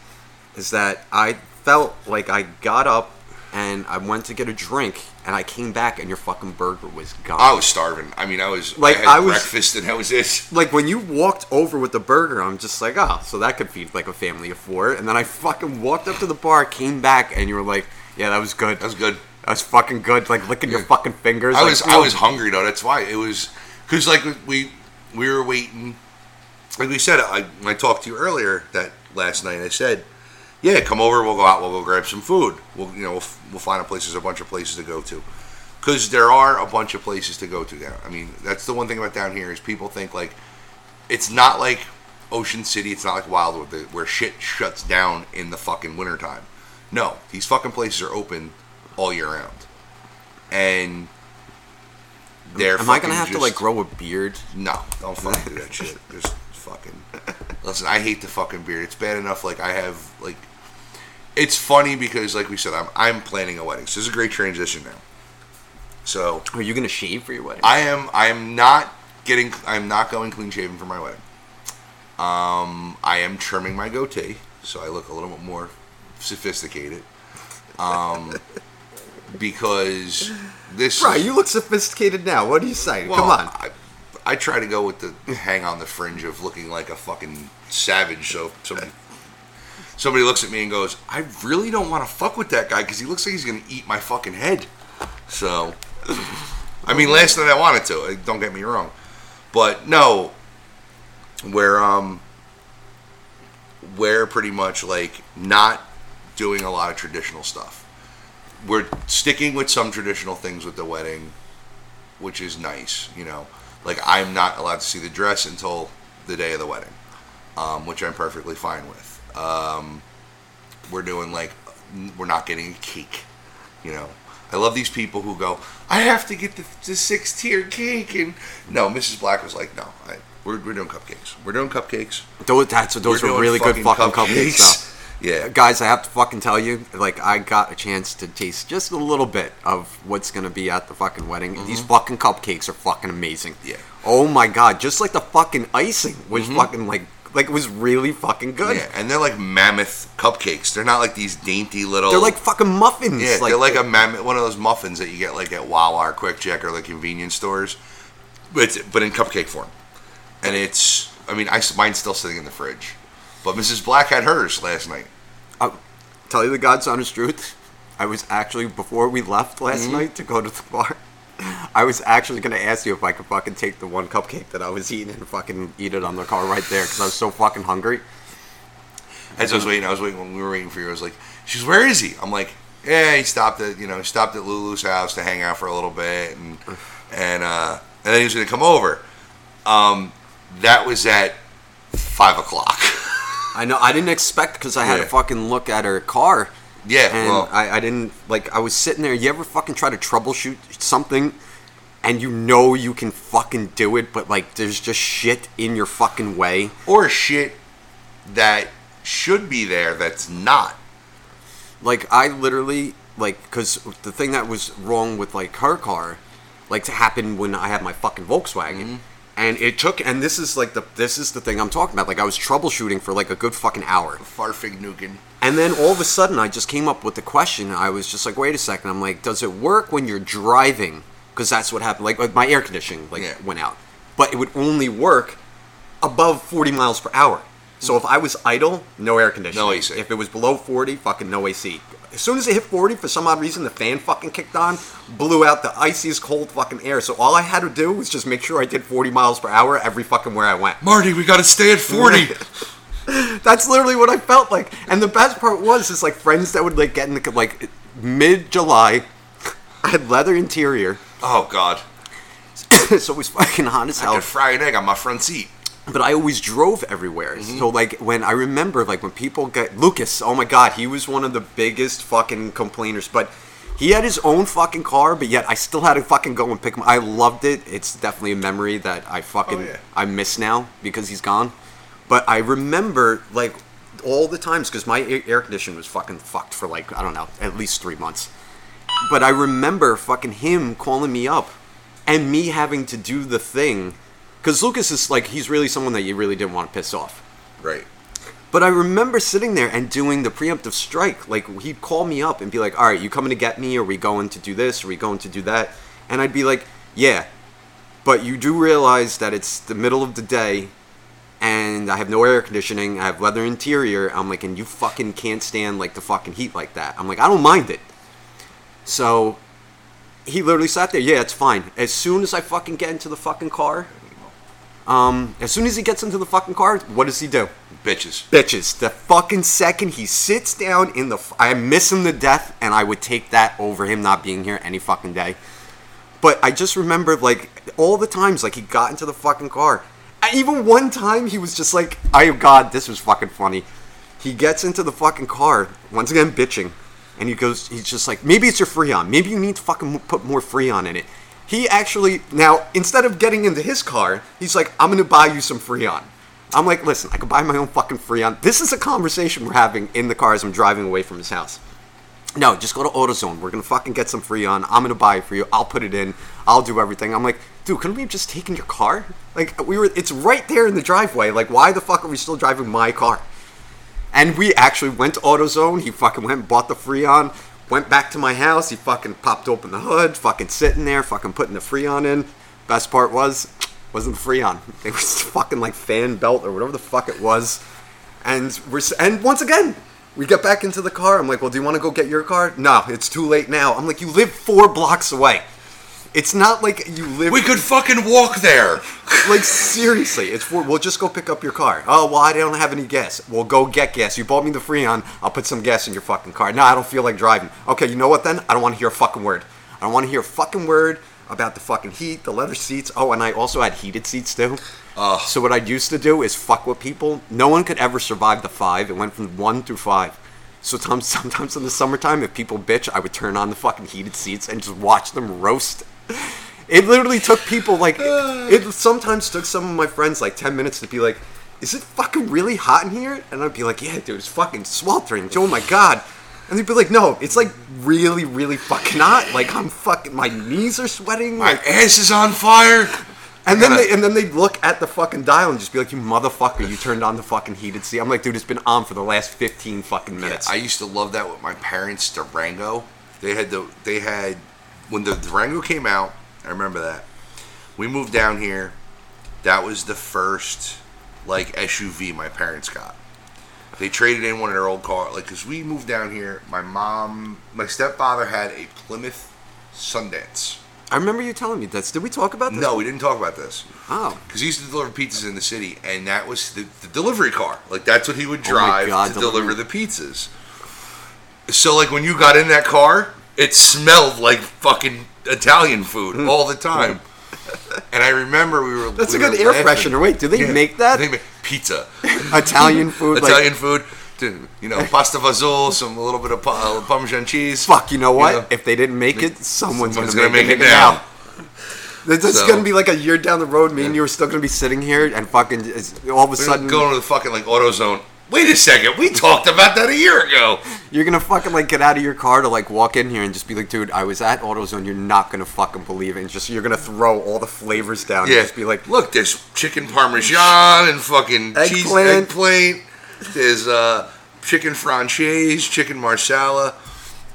is that I felt like I got up and I went to get a drink and I came back and your fucking burger was gone. I was starving. I mean, I was Like, I had I was- breakfast and that was it. like when you walked over with the burger, I'm just like, oh, so that could feed like a family of four. And then I fucking walked up to the bar, came back, and you were like, yeah, that was good. That was good. That was fucking good. Like licking your fucking fingers. I like, was I was hungry though. That's why it was because like we we were waiting. Like we said, I when I talked to you earlier that last night. I said, "Yeah, come over. We'll go out. We'll go grab some food. We'll you know we'll, we'll find a place. There's a bunch of places to go to because there are a bunch of places to go to down. I mean, that's the one thing about down here is people think like it's not like Ocean City. It's not like Wildwood where shit shuts down in the fucking wintertime. No, these fucking places are open all year round, and they're. Am I gonna have to like grow a beard? No, don't fucking do that shit. Just fucking. Listen, I hate the fucking beard. It's bad enough. Like I have like. It's funny because, like we said, I'm I'm planning a wedding. So this is a great transition now. So Are you gonna shave for your wedding? I am I am not getting I'm not going clean shaven for my wedding. Um, I am trimming my goatee, so I look a little bit more sophisticated. Um, because this Right, you look sophisticated now. What are you saying? well, Come on. I, I try to go with the hang on the fringe of looking like a fucking savage. So somebody, somebody looks at me and goes, "I really don't want to fuck with that guy because he looks like he's gonna eat my fucking head." So, I mean, last night I wanted to. uh, Don't get me wrong, but no, where um, we're pretty much like not doing a lot of traditional stuff. We're sticking with some traditional things with the wedding which is nice. You know, like I'm not allowed to see the dress until the day of the wedding, um, which I'm perfectly fine with. Um, we're doing like we're not getting a cake. You know, I love these people who go, I have to get the, the six tier cake, and no, Mrs. Black was like, no, I, we're, we're doing cupcakes. We're doing cupcakes. Those, that's, those We're were really good fucking cupcakes. though. Yeah, Guys, I have to fucking tell you, like, I got a chance to taste just a little bit of what's gonna be at the fucking wedding. These fucking cupcakes are fucking amazing. Mm-hmm. Yeah. Mm-hmm. Oh my god, just like the fucking icing was fucking like, like it was really fucking good. yeah, and they're like mammoth cupcakes. They're not like these dainty little. They're like fucking muffins. Yeah, like, they're like a mammoth, one of those muffins that you get like at Wawa or QuickChek or the convenience stores, but it's, but in cupcake form. And it's, I mean, I mine's still sitting in the fridge, but Mrs. Black had hers last night. I'll tell you the God's honest truth. I was actually before we left last Mm-hmm. night to go to the bar. I was actually gonna ask you if I could fucking take the one cupcake that I was eating and fucking eat it on the car right there because I was so fucking hungry. As I was waiting, I was waiting when we were waiting for you. I was like, she's where is he? I'm like, yeah, he stopped at you know he stopped at Lulu's house to hang out for a little bit, and and uh, and then he was gonna come over. Um, that was at five o'clock. I know. I didn't expect because I had Yeah. to fucking look at her car. Yeah, and well- I, I didn't like. I was sitting there. You ever fucking try to troubleshoot something, and you know you can fucking do it, but like there's just shit in your fucking way. or shit that should be there that's not. Like I literally like because the thing that was wrong with like her car, like happened when I had my fucking Volkswagen. Mm-hmm. And it took, and this is like the this is the thing I'm talking about. Like I was troubleshooting for like a good fucking hour, Fahrvergnügen. And then all of a sudden, I just came up with the question. I was just like, wait a second. I'm like, does it work when you're driving? Because that's what happened. Like, like my air conditioning like Yeah. went out, but it would only work above 40 miles per hour. So if I was idle, no air conditioning. No AC. If it was below 40, fucking no AC. As soon as it hit 40, for some odd reason, the fan fucking kicked on, blew out the iciest cold fucking air. So all I had to do was just make sure I did 40 miles per hour every fucking where I went. Marty, we gotta stay at 40. That's literally what I felt like. And the best part was, is like friends that would like get in the like mid July. I had leather interior, oh, God. so it was fucking hot as I hell. got fried egg on my front seat. But I always drove everywhere. Mm-hmm. So like when I remember like when people get Lucas, oh my god, he was one of the biggest fucking complainers. But he had his own fucking car, but yet I still had to fucking go and pick him. I loved it. It's definitely a memory that I fucking Oh, yeah. I miss now because he's gone. But I remember like all the times because my air air conditioning was fucking fucked for like I don't know at least three months. But I remember fucking him calling me up and me having to do the thing. Because Lucas is like, he's really someone that you really didn't want to piss off. Right. But I remember sitting there and doing the preemptive strike. Like, he'd call me up and be like, all right, you coming to get me? Are we going to do this? Are we going to do that? And I'd be like, yeah. But you do realize that it's the middle of the day and I have no air conditioning. I have leather interior. I'm like, and you fucking can't stand like the fucking heat like that. I'm like, I don't mind it. So he literally sat there. Yeah, it's fine. As soon as I fucking get into the fucking car, um, as soon as he gets into the fucking car, what does he do? Bitches. Bitches. The fucking second he sits down in the, f- I miss him to death, and I would take that over him not being here any fucking day. But I just remember like all the times like he got into the fucking car. And Even one time he was just like, "Oh God, this was fucking funny." He gets into the fucking car once again, bitching, and he goes, "He's just like, maybe it's your Freon. Maybe you need to fucking put more Freon in it." He actually now instead of getting into his car, he's like, "I'm gonna buy you some Freon." I'm like, "Listen, I could buy my own fucking Freon." This is a conversation we're having in the car as I'm driving away from his house. No, just go to AutoZone. We're gonna fucking get some Freon. I'm gonna buy it for you. I'll put it in. I'll do everything. I'm like, dude, couldn't we have just taken your car? Like we were. It's right there in the driveway. Like, why the fuck are we still driving my car? And we actually went to AutoZone. He fucking went and bought the Freon. Went back to my house. He fucking popped open the hood. Fucking sitting there. Fucking putting the Freon in. Best part was, wasn't the Freon. It was fucking like fan belt or whatever the fuck it was. And we're and once again, we get back into the car. I'm like, well, do you want to go get your car? No, it's too late now. I'm like, you live four blocks away. It's not like you live. We could fucking walk there. like seriously, it's for. We'll just go pick up your car. Oh well, I don't have any gas. Well, go get gas. You bought me the Freon. I'll put some gas in your fucking car. No, I don't feel like driving. Okay, you know what then? I don't want to hear a fucking word. I don't want to hear a fucking word about the fucking heat, the leather seats. Oh, and I also had heated seats too. Ugh. So what I used to do is fuck with people. No one could ever survive the five. It went from one through five. So sometimes, sometimes in the summertime, if people bitch, I would turn on the fucking heated seats and just watch them roast. It literally took people like it sometimes took some of my friends like 10 minutes to be like, "Is it fucking really hot in here?" And I'd be like, "Yeah, dude, it's fucking sweltering. Oh my god." And they'd be like, "No, it's like really really fucking hot. Like I'm fucking my knees are sweating." My like- ass is on fire. and then they and then they'd look at the fucking dial and just be like, "You motherfucker, you turned on the fucking heated seat." I'm like, "Dude, it's been on for the last 15 fucking minutes." I used to love that with my parents. Durango. They had the they had when the Durango came out. I remember that. We moved down here. That was the first like SUV my parents got. They traded in one of their old cars. Like, cause we moved down here. My mom, my stepfather had a Plymouth Sundance. I remember you telling me this. Did we talk about this? No, we didn't talk about this. Oh. Because he used to deliver pizzas in the city, and that was the, the delivery car. Like that's what he would Oh drive God, to deliver the pizzas. So like when you got in that car, it smelled like fucking Italian food Mm. all the time. And I remember we were. That's we a good air laughing. freshener. Wait, do they Yeah. make that? They make pizza, Italian food. like- Italian food. dude, You know, pasta fazool, some a little bit of pa- Parmesan cheese. Fuck, you know what? know, if they didn't make it, someone's, someone's gonna, gonna make, make it, it now. This is So- gonna be like a year down the road. Me and you are still gonna be sitting here and fucking all of a We're sudden going to the fucking like AutoZone. Wait a second, we talked about that a year ago. you're gonna fucking like get out of your car to like walk in here and just be like, dude, I was at AutoZone. You're not gonna fucking believe it. And just you're gonna throw all the flavors down. Yeah, And just be like, look, there's chicken parmesan and fucking cheese Eggplant. eggplant. There's uh, chicken franchise, chicken marsala,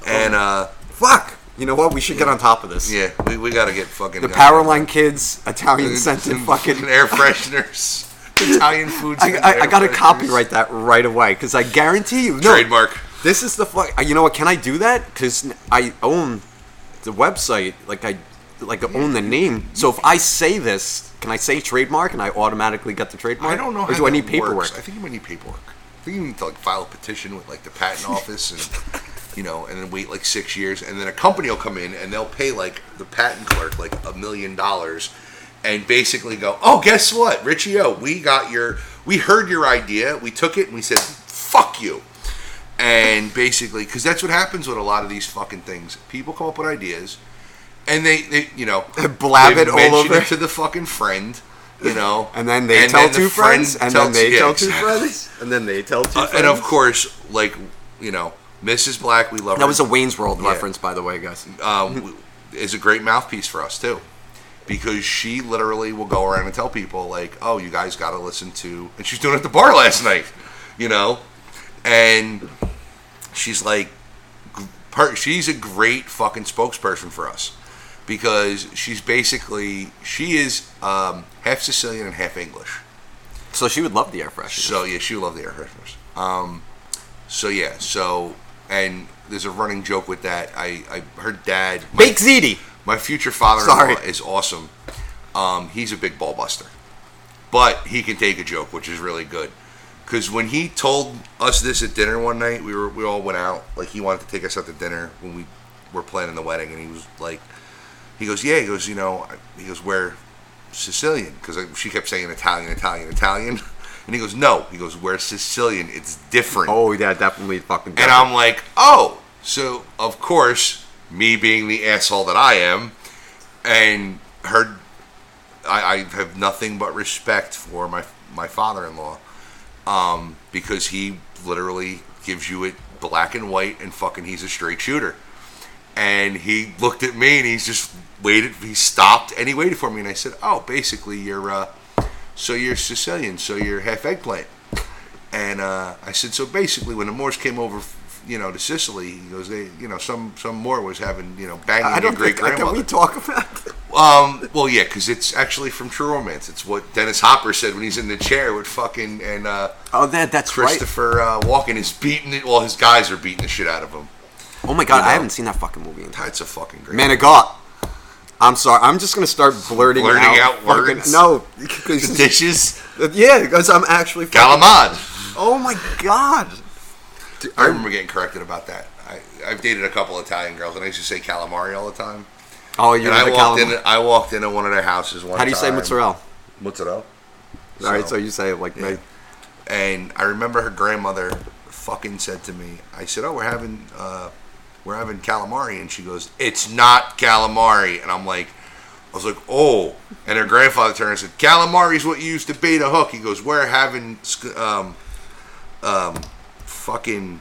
and uh, fuck. You know what? We should get on top of this. yeah, we, we got to get fucking The Powerline kids, Italian scented fucking. air fresheners, Italian food. I, I, I gotta copyright that right away because I guarantee you. No, trademark. This is the fuck. You know what? Can I do that? Because I own the website. Like I, like I own the name. So if I say this, can I say trademark and I automatically get the trademark? I don't know Or how do I need paperwork? works. I think you might need paperwork. I think you need to like file a petition with like the patent office and you know, and then wait like six years, and then a company will come in and they'll pay like the patent clerk like a million dollars, and basically go, oh, guess what, Richie O, we got your, we heard your idea, we took it and we said, fuck you. And basically, because that's what happens with a lot of these fucking things. People come up with ideas, and they, they you know, Blab it all over. it to the fucking friend, you know, and then they tell the two friend friends, and then they yeah, tell two exactly. friends, and then they tell two Uh, friends. and of course, like you know, Mrs. Black, we love her. that her. was a Wayne's World Yeah. reference, by the way, guys. um, is a great mouthpiece for us too, because she literally will go around and tell people like, "Oh, you guys got to listen to," and she's doing it at the bar last night, you know, and she's like, she's a great fucking spokesperson for us because she's basically she is um, half Sicilian and half English. So she would love the air freshener. So yeah, she would love the air fresheners. Um, so yeah, so and there's a running joke with that. I, I her dad, Bake ziti. My future father-in-law Sorry. is awesome. Um, he's a big ball buster, but he can take a joke, which is really good. Because when he told us this at dinner one night, we were we all went out. Like he wanted to take us out to dinner when we were planning the wedding, and he was like, he goes, yeah, he goes, you know, he goes, we're Sicilian because she kept saying Italian, Italian, Italian, and he goes, no, he goes, we're Sicilian. It's different. Oh yeah, definitely fucking. And I'm like, oh, so of course, me being the asshole that I am, and her, I, I have nothing but respect for my my father-in-law, um, because he literally gives you it black and white, and fucking he's a straight shooter. And he looked at me, and he's just waited. He stopped, and he waited for me, and I said, oh, basically, you're, uh, so you're Sicilian, so you're half eggplant. And uh, I said, so basically, when the Moors came over, you know, to Sicily, he goes, they, you know, some some Moor was having, you know, banging I your great think. Can we talk about? It? Um, well, yeah, because it's actually from True Romance. It's what Dennis Hopper said when he's in the chair with fucking and uh, Oh, that that's right. Christopher uh, Walken is beating it. Well, his guys are beating the shit out of him. Oh my god, you know. I haven't seen that fucking movie. In It's a fucking great. Man of God. I'm sorry. I'm just gonna start blurting, Blurting out, out fucking- words? No, because dishes, yeah, because I'm actually. fucking- Galamad. Oh my god. I remember getting corrected about that. I, I've dated a couple Italian girls, and I used to say calamari all the time. Oh, you're and I walked calamari. in. I walked into one of their houses one time. How do you say time. mozzarella? Mozzarella. All right, so you say it like me. and I remember her grandmother fucking said to me, I said, "Oh, we're having uh, we're having calamari," and she goes, "It's not calamari," and I'm like, I was like, "Oh," and her grandfather turned and said, "Calamari's what you used to bait a hook." He goes, "We're having um um fucking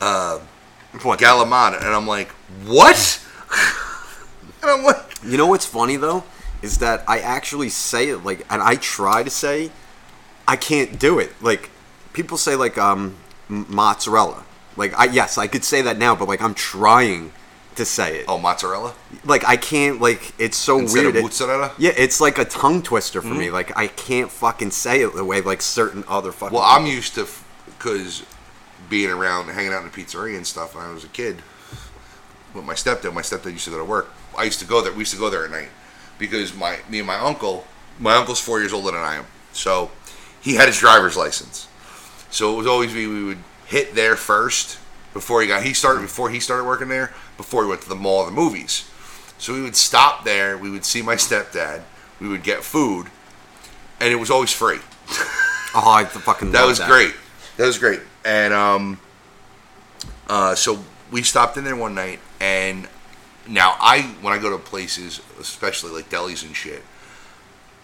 uh, What? galamata," and I'm like, "What?" and I'm like, You know what's funny though is that I actually say it like, and I try to say, I can't do it. Like people say like um mozzarella. Like I yes I could say that now, but like I'm trying to say it. "Oh, mozzarella Like I can't like it's so instead weird. of It- mozzarella." yeah, it's like a tongue twister for Mm-hmm. me. Like I can't fucking say it the way like certain other fucking. Well, I'm used to because being around, hanging out in the pizzeria and stuff when I was a kid with my stepdad. My stepdad used to go to work. I used to go there. We used to go there at night because my me and my uncle. My uncle's four years older than I am, so he had his driver's license. So it was always we we would hit there first before he got he started before he started working there before we went to the mall or the movies. So we would stop there. We would see my stepdad. We would get food, and it was always free. Oh, I fucking That was great. That was great. And um, uh, so we stopped in there one night, and now I, when I go to places, especially like delis and shit,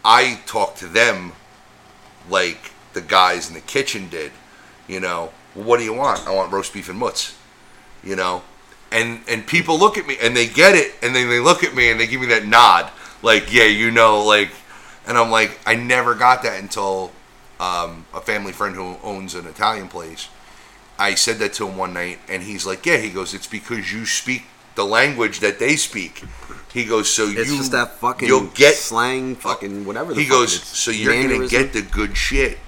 I talk to them like the guys in the kitchen did. You know, well, what do you want? I want roast beef and mutts. You know, and and people look at me and they get it, and then they look at me and they give me that nod, like yeah, you know, like, and I'm like, I never got that until um, a family friend who owns an Italian place. I said that to him one night, and he's like, "Yeah." He goes, "It's because you speak the language that they speak." He goes, "So It's you just that fucking you'll get slang, fucking whatever. The he fuck goes, so you're gonna get the good shit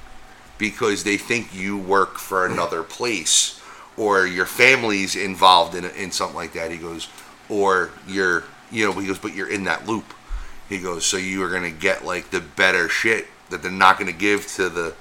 because they think you work for another place or your family's involved in in something like that. He goes, or you're, you know, he goes, but you're in that loop. He goes, so you are gonna get like the better shit that they're not gonna give to the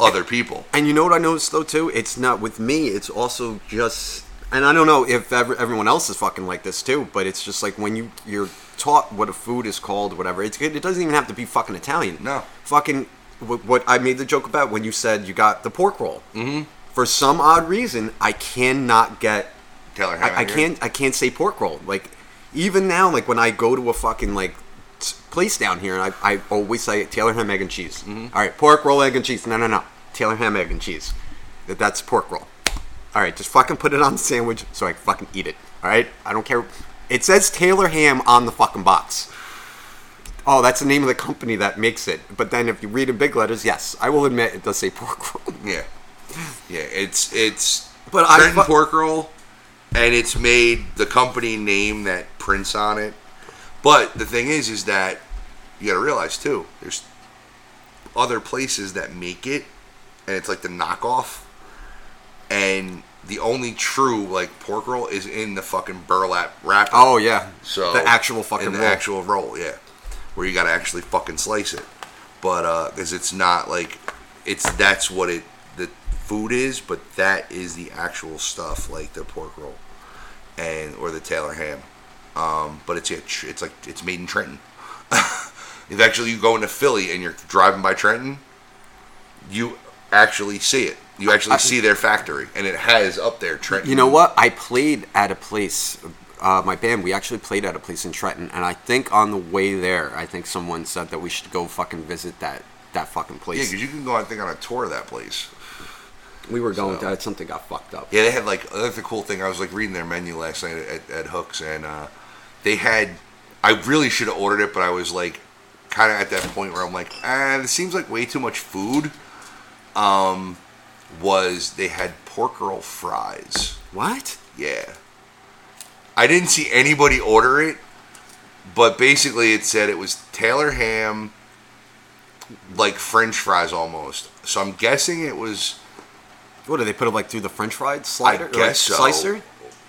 other people. And you know what I noticed though too? It's not with me. It's also just, and I don't know if ever, everyone else is fucking like this too. But it's just like when you you're taught what a food is called, whatever. It's it doesn't even have to be fucking Italian. No. Fucking what, what I made the joke about when you said you got the pork roll. Mm-hmm. For some odd reason, I cannot get. Taylor, I, I can't. I can't say pork roll. Like even now, like when I go to a fucking like t- place down here, and I, I always say Taylor ham egg and cheese. Mm-hmm. All right, pork roll egg and cheese. No, no, no. Taylor ham egg and cheese. That that's pork roll. All right, just fucking put it on the sandwich so I can fucking eat it. All right, I don't care. It says Taylor ham on the fucking box. Oh, that's the name of the company that makes it. But then if you read in big letters, yes, I will admit it does say pork roll. Yeah, yeah. It's it's But I Trenton fu- pork roll, and it's made the company name that prints on it. But the thing is, is that you got to realize too. There's other places that make it, and it's like the knockoff. And the only true like pork roll is in the fucking burlap wrapper. Oh yeah, So the actual fucking in the roll. actual roll, yeah, where you got to actually fucking slice it. But uh, because it's not like it's that's what it food is, but that is the actual stuff like the pork roll and or the Taylor ham. Um, but it's it's like it's made in Trenton. if actually you go into Philly and you're driving by Trenton, you actually see it. You actually I- see their factory, and it has up there Trenton. You know what? I played at a place. Uh, my band, we actually played at a place in Trenton, and I think on the way there, I think someone said that we should go fucking visit that that fucking place. Yeah, because you can go, I think, on a tour of that place. We were going So- to something got fucked up. Yeah, they had like that's the cool thing. I was like reading their menu last night at, at Hooks, and uh, they had. I really should have ordered it, but I was like, kind of at that point where I'm like, ah, this seems like way too much food. Um, was they had pork roll fries? What? Yeah. I didn't see anybody order it, but basically it said it was Taylor ham, like French fries almost. So I'm guessing it was What do they put it like through the French fried slider? I guess so. Slicer?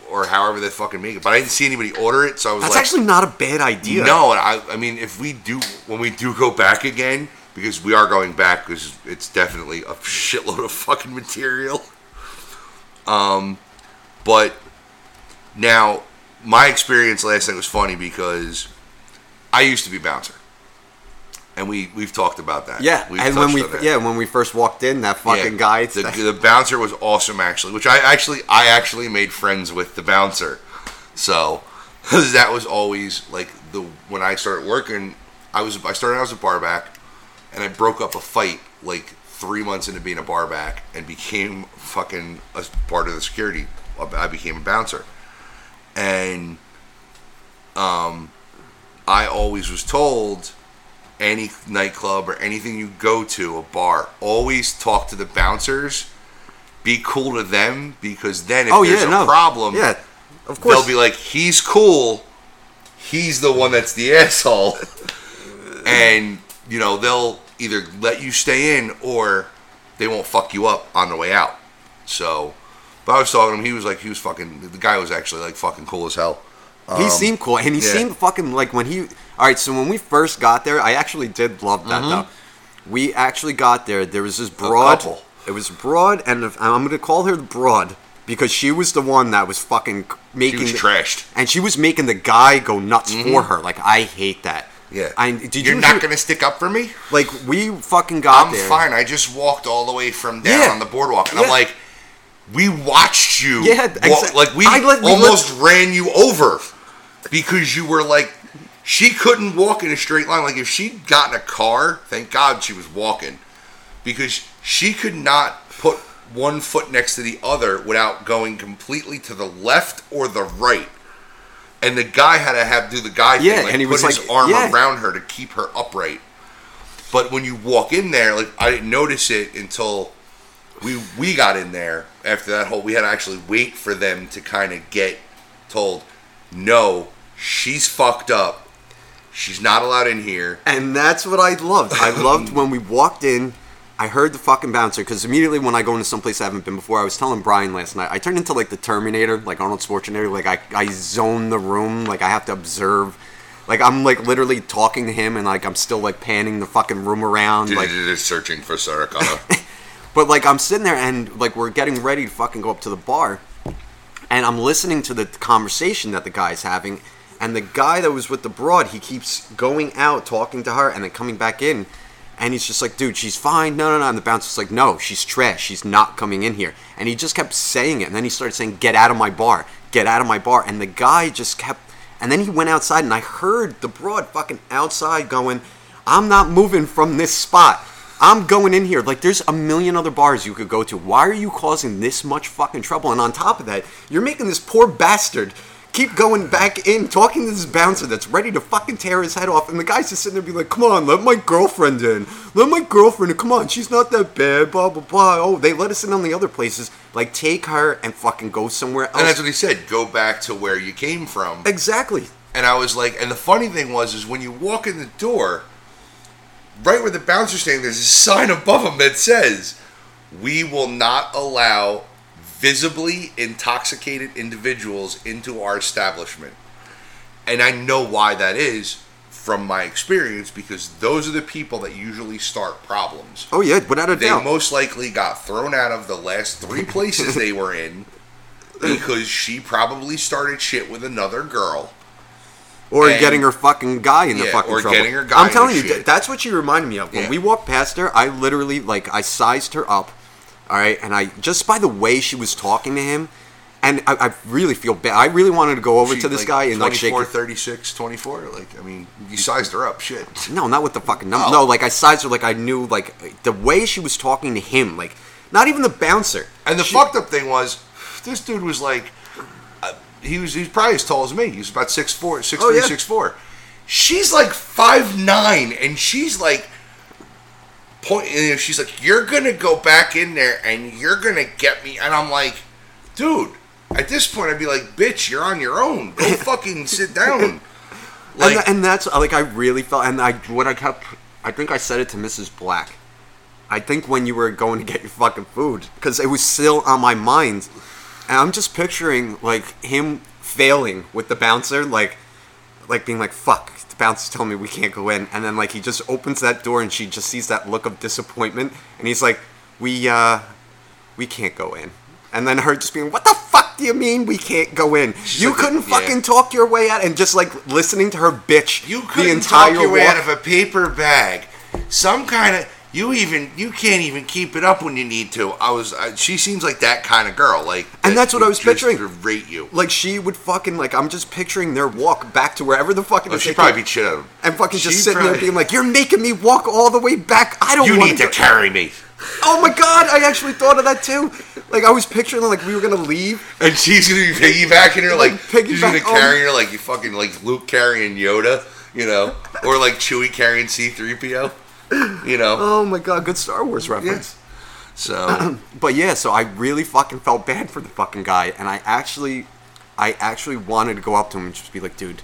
Or however they fucking make it. But I didn't see anybody order it, so I was That's like, actually not a bad idea. no. And I, I mean, if we do, when we do go back again, because we are going back, because it's definitely a shitload of fucking material. Um, but now my experience last night was funny because I used to be a bouncer, and we we've talked about that. Yeah, We've and when we that. yeah when we first walked in, that fucking Yeah, guy. The, the bouncer was awesome, actually. Which I actually, I actually made friends with the bouncer. So that was always like the when I started working. I was I started out as a barback, and I broke up a fight like three months into being a barback and became fucking a part of the security. I became a bouncer, and um, I always was told any nightclub or anything you go to, a bar, always talk to the bouncers. Be cool to them because then if oh there's yeah, a no problem, Yeah, of course. they'll be like, he's cool. He's the one that's the asshole. and, you know, they'll either let you stay in or they won't fuck you up on the way out. So, but I was talking to him. He was like, he was fucking, the guy was actually like fucking cool as hell. he Um, seemed cool, and he yeah. seemed fucking like when he. All right, so when we first got there, I actually did love that Mm-hmm. though. We actually got there. There was this broad. couple. It was broad, and I'm going to call her the broad because she was the one that was fucking She making was the- trashed. and she was making the guy go nuts for her. Like I hate that. Yeah. I did You're you not going to stick up for me? like we fucking got I'm there. fine. I just walked all the way from down Yeah. on the boardwalk, and Yeah. I'm like, we watched you. Yeah, wa- exa- like we let- we almost ran you over because you were like, she couldn't walk in a straight line. Like if she'd gotten a car, thank God she was walking, because she could not put one foot next to the other without going completely to the left or the right. And the guy had to have do the guy Yeah, thing, like and he put was his like- arm yeah. around her to keep her upright. But when you walk in there, like I didn't notice it until we we got in there after that whole. We had to actually wait for them to kind of get told, no, she's fucked up. She's not allowed in here. And that's what I loved. I loved when we walked in. I heard the fucking bouncer because immediately when I go into someplace I haven't been before, I was telling Brian last night. I turned into like the Terminator, like Arnold Schwarzenegger. Like I, I zone the room. Like I have to observe. Like I'm like literally talking to him, and like I'm still like panning the fucking room around. Like, searching for Sarah but like I'm sitting there and like we're getting ready to fucking go up to the bar, and I'm listening to the conversation that the guy's having, and the guy that was with the broad, he keeps going out talking to her and then coming back in, and he's just like, dude, she's fine, no, no, no, and the bouncer's like, no, she's trash, she's not coming in here, and he just kept saying it, and then he started saying, get out of my bar, get out of my bar, and the guy just kept, and then he went outside, and I heard the broad fucking outside going, I'm not moving from this spot. I'm going in here. Like, there's a million other bars you could go to. Why are you causing this much fucking trouble? And on top of that, you're making this poor bastard keep going back in, talking to this bouncer that's ready to fucking tear his head off. And the guy's just sitting there being like, come on, let my girlfriend in. Let my girlfriend in. Come on, she's not that bad, blah, blah, blah. Oh, they let us in on the other places. Like, take her and fucking go somewhere else. and that's what he said. Go back to where you came from. exactly. And I was like, and the funny thing was, is when you walk in the door, right where the bouncer's standing, there's a sign above him that says, "We will not allow visibly intoxicated individuals into our establishment." And I know why that is from my experience because those are the people that usually start problems. Oh, yeah, without a They doubt. most likely got thrown out of the last three places they were in because she probably started shit with another girl. Or And- getting her fucking guy in the fucking or trouble. getting her guy I'm telling you, shit. that's what she reminded me of. When Yeah. we walked past her, I literally like I sized her up, all right, and I just by the way she was talking to him, and I, I really feel bad. I really wanted to go over She, to this like, guy and like shake. 24, her- 36, 24. Like, I mean, you sized her up. Shit. No, not with the fucking number. Oh. No, like I sized her like I knew like the way she was talking to him, like not even the bouncer. And the She- fucked up thing was, this dude was like, uh, he was he's probably as tall as me. He was about 6'4", 6'3", Oh, yeah. 6'4". She's like five nine, and she's like, point. Know, she's like, you're gonna go back in there, and you're gonna get me. And I'm like, dude. At this point, I'd be like, bitch, you're on your own. Go fucking sit down. Like, and, and that's like I really felt, and I what I kept, I think I said it to Mrs. Black. I think when you were going to get your fucking food, because it was still on my mind, and I'm just picturing like him failing with the bouncer, like, like being like, "Fuck." The bouncer's telling me we can't go in, and then like he just opens that door, and she just sees that look of disappointment, and he's like, "We, uh, we can't go in." And then her just being, "What the fuck do you mean we can't go in? She's you like, couldn't yeah. fucking talk your way out." And just like listening to her bitch You the couldn't entire talk your way out of a paper bag. Some kind of you even you can't even keep it up when you need to. I was I, she seems like that kind of girl. Like And that's what I was just picturing. Rate you. Like she would fucking like I'm just picturing their walk back to wherever the fucking Oh, is she probably beat shit out of him. and fucking just She sitting there being like, "You're making me walk all the way back. I don't You want need to carry me. Oh my god, I actually thought of that too. Like I was picturing like we were gonna leave. And she's gonna be piggybacking her like, Like, she's gonna carry her like you fucking like Luke carrying Yoda, you know, or like Chewie carrying C three PO, you know. Oh my god, good Star Wars reference. So But yeah, so I really fucking felt bad for the fucking guy, and I actually, I actually wanted to go up to him and just be like, dude,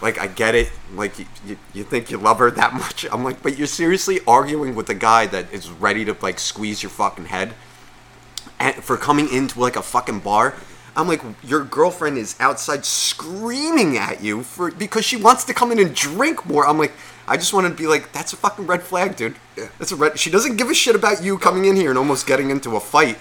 like I get it, like you, you, you think you love her that much. I'm like, but you're seriously arguing with a guy that is ready to like squeeze your fucking head, and for coming into like a fucking bar. I'm like, your girlfriend is outside screaming at you for because she wants to come in and drink more. I'm like, I just want to be like, that's a fucking red flag, dude. That's a red. She doesn't give a shit about you coming in here and almost getting into a fight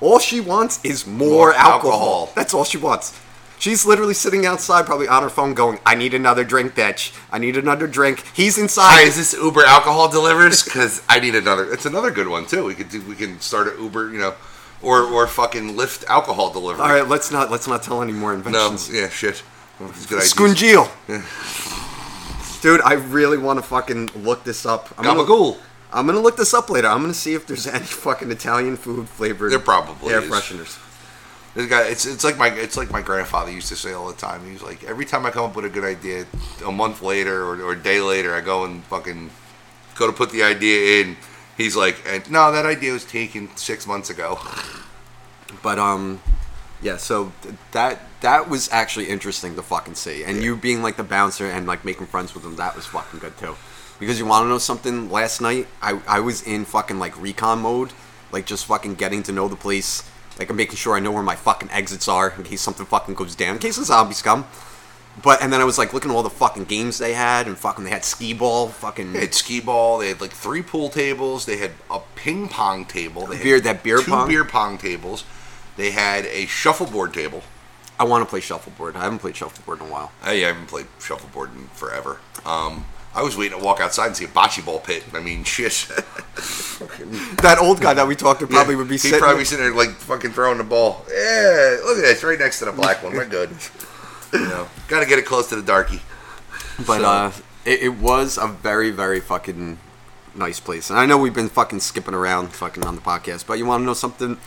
All she wants is more, More alcohol. alcohol. That's all she wants. She's literally sitting outside, probably on her phone, going, "I need another drink, bitch. I need another drink." He's inside. Hi, is this Uber alcohol delivers? Because I need another. It's another good one too. We could do. We can start an Uber, you know, or or fucking Lyft alcohol delivery. all right, let's not let's not tell any more inventions. No, yeah, shit. Well, good. Scungeel. Dude, I really want to fucking look this up. I'm gonna, Gabagool. I'm gonna look this up later. I'm gonna see if there's any fucking Italian food flavored. There probably air is. fresheners. This guy, it's it's like my it's like my grandfather used to say all the time. He was like, every time I come up with a good idea, a month later or, or a day later, I go and fucking go to put the idea in. He's like, and no, that idea was taken six months ago. But um, yeah. So th- that that was actually interesting to fucking see, and you being like the bouncer and like making friends with them, that was fucking good too. Because you want to know something? Last night, I I was in fucking like recon mode, like just fucking getting to know the place, like I'm making sure I know where my fucking exits are in case something fucking goes down, in case the zombies come. But and then I was like looking at all the fucking games they had, and fucking they had skee ball, fucking They had skee ball. They had like three pool tables. They had a ping pong table. They had Beer- that beer two pong? beer pong tables. They had a shuffleboard table. I want to play shuffleboard. I haven't played shuffleboard in a while. Yeah, I haven't played shuffleboard in forever. Um, I was waiting to walk outside and see a bocce ball pit. I mean, shit. That old guy that we talked to probably Yeah, would be He'd sitting. probably be sitting there like fucking throwing the ball. Yeah, look at that. It's right next to the black one. We're good. You know, got to get it close to the darky. But So- uh, it, it was a very, very fucking nice place. And I know we've been fucking skipping around fucking on the podcast, but you want to know something?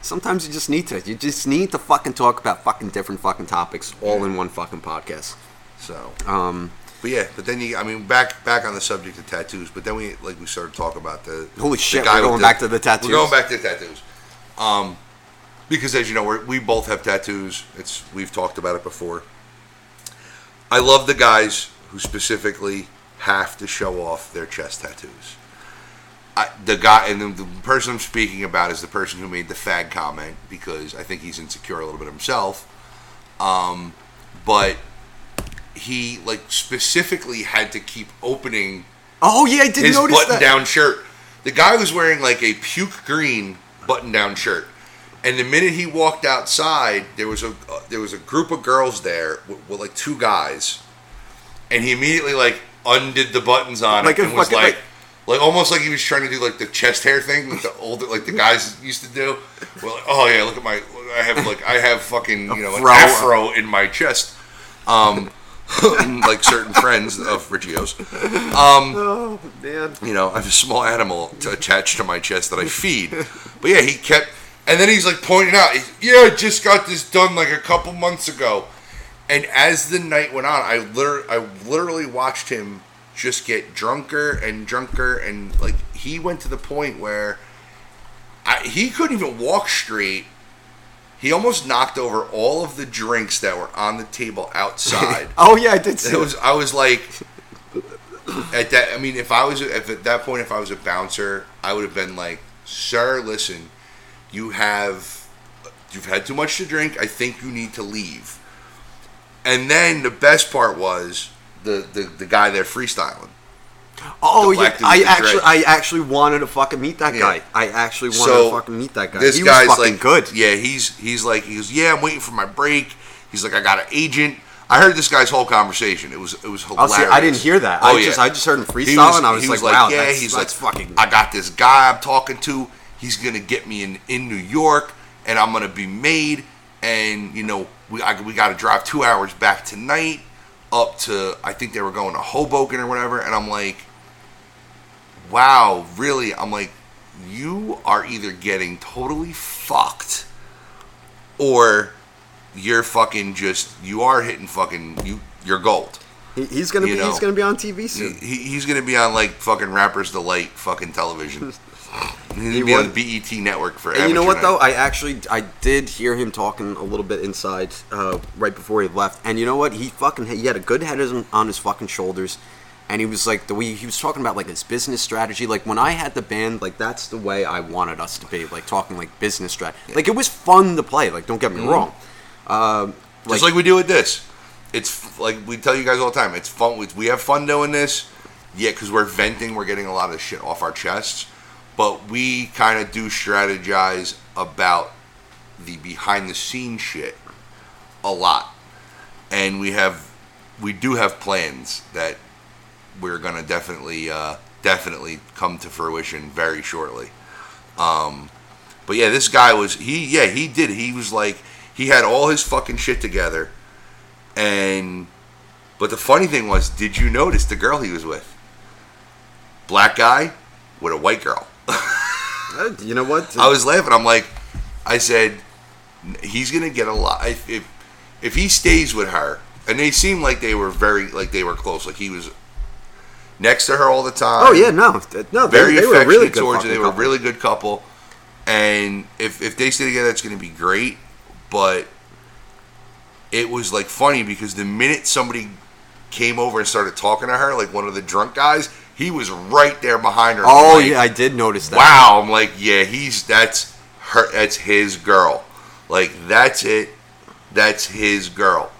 Sometimes you just need to. You just need to fucking talk about fucking different fucking topics all in one fucking podcast. So, Um, but yeah, but then you, I mean, back back on the subject of tattoos. But then we like we started talking about the Holy the shit, guy we're going back to the tattoos. We're going back to the tattoos. Um, because as you know, we're, we both have tattoos. It's we've talked about it before. I love the guys who specifically have to show off their chest tattoos. I, the guy and the, the person I'm speaking about is the person who made the fag comment because I think he's insecure a little bit himself. Um, but he like specifically had to keep opening oh yeah, I did his notice button-down shirt. The guy was wearing like a puke green button down shirt. And the minute he walked outside, there was a uh, there was a group of girls there with, with like two guys, and he immediately like undid the buttons on Like it and was fucking, like, like- like almost like he was trying to do like the chest hair thing that the older like the guys used to do. Well, like, oh yeah, look at my I have like I have fucking you know an afro in my chest. Um, like certain friends of Richie O's. Oh man. You know, I have a small animal to attached to my chest that I feed. But yeah, he kept, and then he's like pointing out, yeah, I just got this done like a couple months ago. And as the night went on, I literally, I literally watched him just get drunker and drunker, and like he went to the point where I, he couldn't even walk straight. He almost knocked over all of the drinks that were on the table outside. Oh yeah, I did see. It was. I was like, at that. I mean, if I was, if at that point, if I was a bouncer, I would have been like, "Sir, listen, you have, you've had too much to drink. I think you need to leave." And then the best part was the the, the guy there freestyling. Oh yeah, I actually. I actually wanted to fucking meet that Yeah. guy. I actually wanted So, to fucking meet that guy. This he guy's was fucking like good. Yeah, he's he's like he goes, "Yeah, I'm waiting for my break." He's like, "I got an agent." I heard this guy's whole conversation. It was it was hilarious. see, I didn't hear that. Oh, I yeah. just, I just heard him freestyle, was- and I was he like, wow, yeah, that's, he's like, fucking. I got this guy I'm talking to. He's gonna get me in in New York, and I'm gonna be made. And you know, we I, we got to drive two hours back tonight, up to I think they were going to Hoboken or whatever. And I'm like, wow, really? I'm like, you are either getting totally fucked, or you're fucking just you are hitting fucking you. You're gold. He- he's gonna you be, know. he's gonna be on TV soon. He, he's gonna be on like fucking Rappers Delight fucking television. Gonna He be on was- the BET network for. And you know what though? I actually I did hear him talking a little bit inside uh, right before he left, and you know what? He fucking he had a good head on- on his fucking shoulders, and he was like the way he was talking about like his business strategy. Like when I had the band, like that's the way I wanted us to be, like talking like business strategy. Like it was fun to play. Like don't get me wrong. Um, Mm-hmm. Just like we do with this. It's like we tell you guys all the time. It's fun. We have fun doing this. Yeah, because we're venting. We're getting a lot of shit off our chests. But we kind of do strategize about the behind the scenes shit a lot, and we have we do have plans that we're gonna definitely uh, definitely come to fruition very shortly. Um, but yeah, this guy was he yeah he did he was like he had all his fucking shit together, and but the funny thing was, did you notice the girl he was with? Black guy with a white girl. You know what? I was laughing. I'm like, I said, he's gonna get a lot if if, if he stays with her. And they seemed like they were very like they were close. Like he was next to her all the time. oh yeah, no, no, they, very they were affectionate really good. towards her. They were a really good couple. And if if they stay together, it's gonna be great. But it was like funny because the minute somebody came over and started talking to her, like one of the drunk guys, he was right there behind her. Oh Like, yeah, I did notice that. wow i'm like yeah he's that's her that's his girl like that's it that's his girl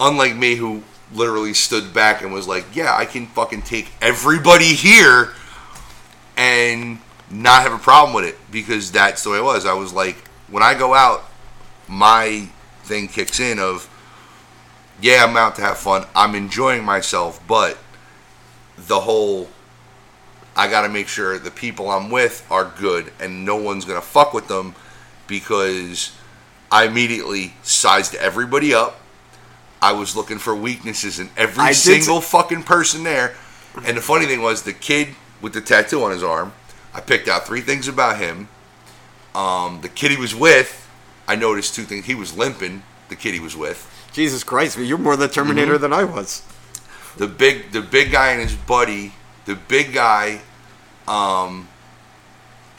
unlike me who literally stood back and was like yeah i can fucking take everybody here and not have a problem with it because that's the way it was i was like when i go out my thing kicks in of yeah i'm out to have fun i'm enjoying myself but the whole I got to make sure the people I'm with are good and no one's going to fuck with them because I immediately sized everybody up. I was looking for weaknesses in every I single fucking person there. And the funny thing was, the kid with the tattoo on his arm, I picked out three things about him. Um, the kid he was with, I noticed two things. He was limping, the kid he was with. Jesus Christ, you're more the Terminator Mm-hmm. than I was. The big the big guy and his buddy the big guy um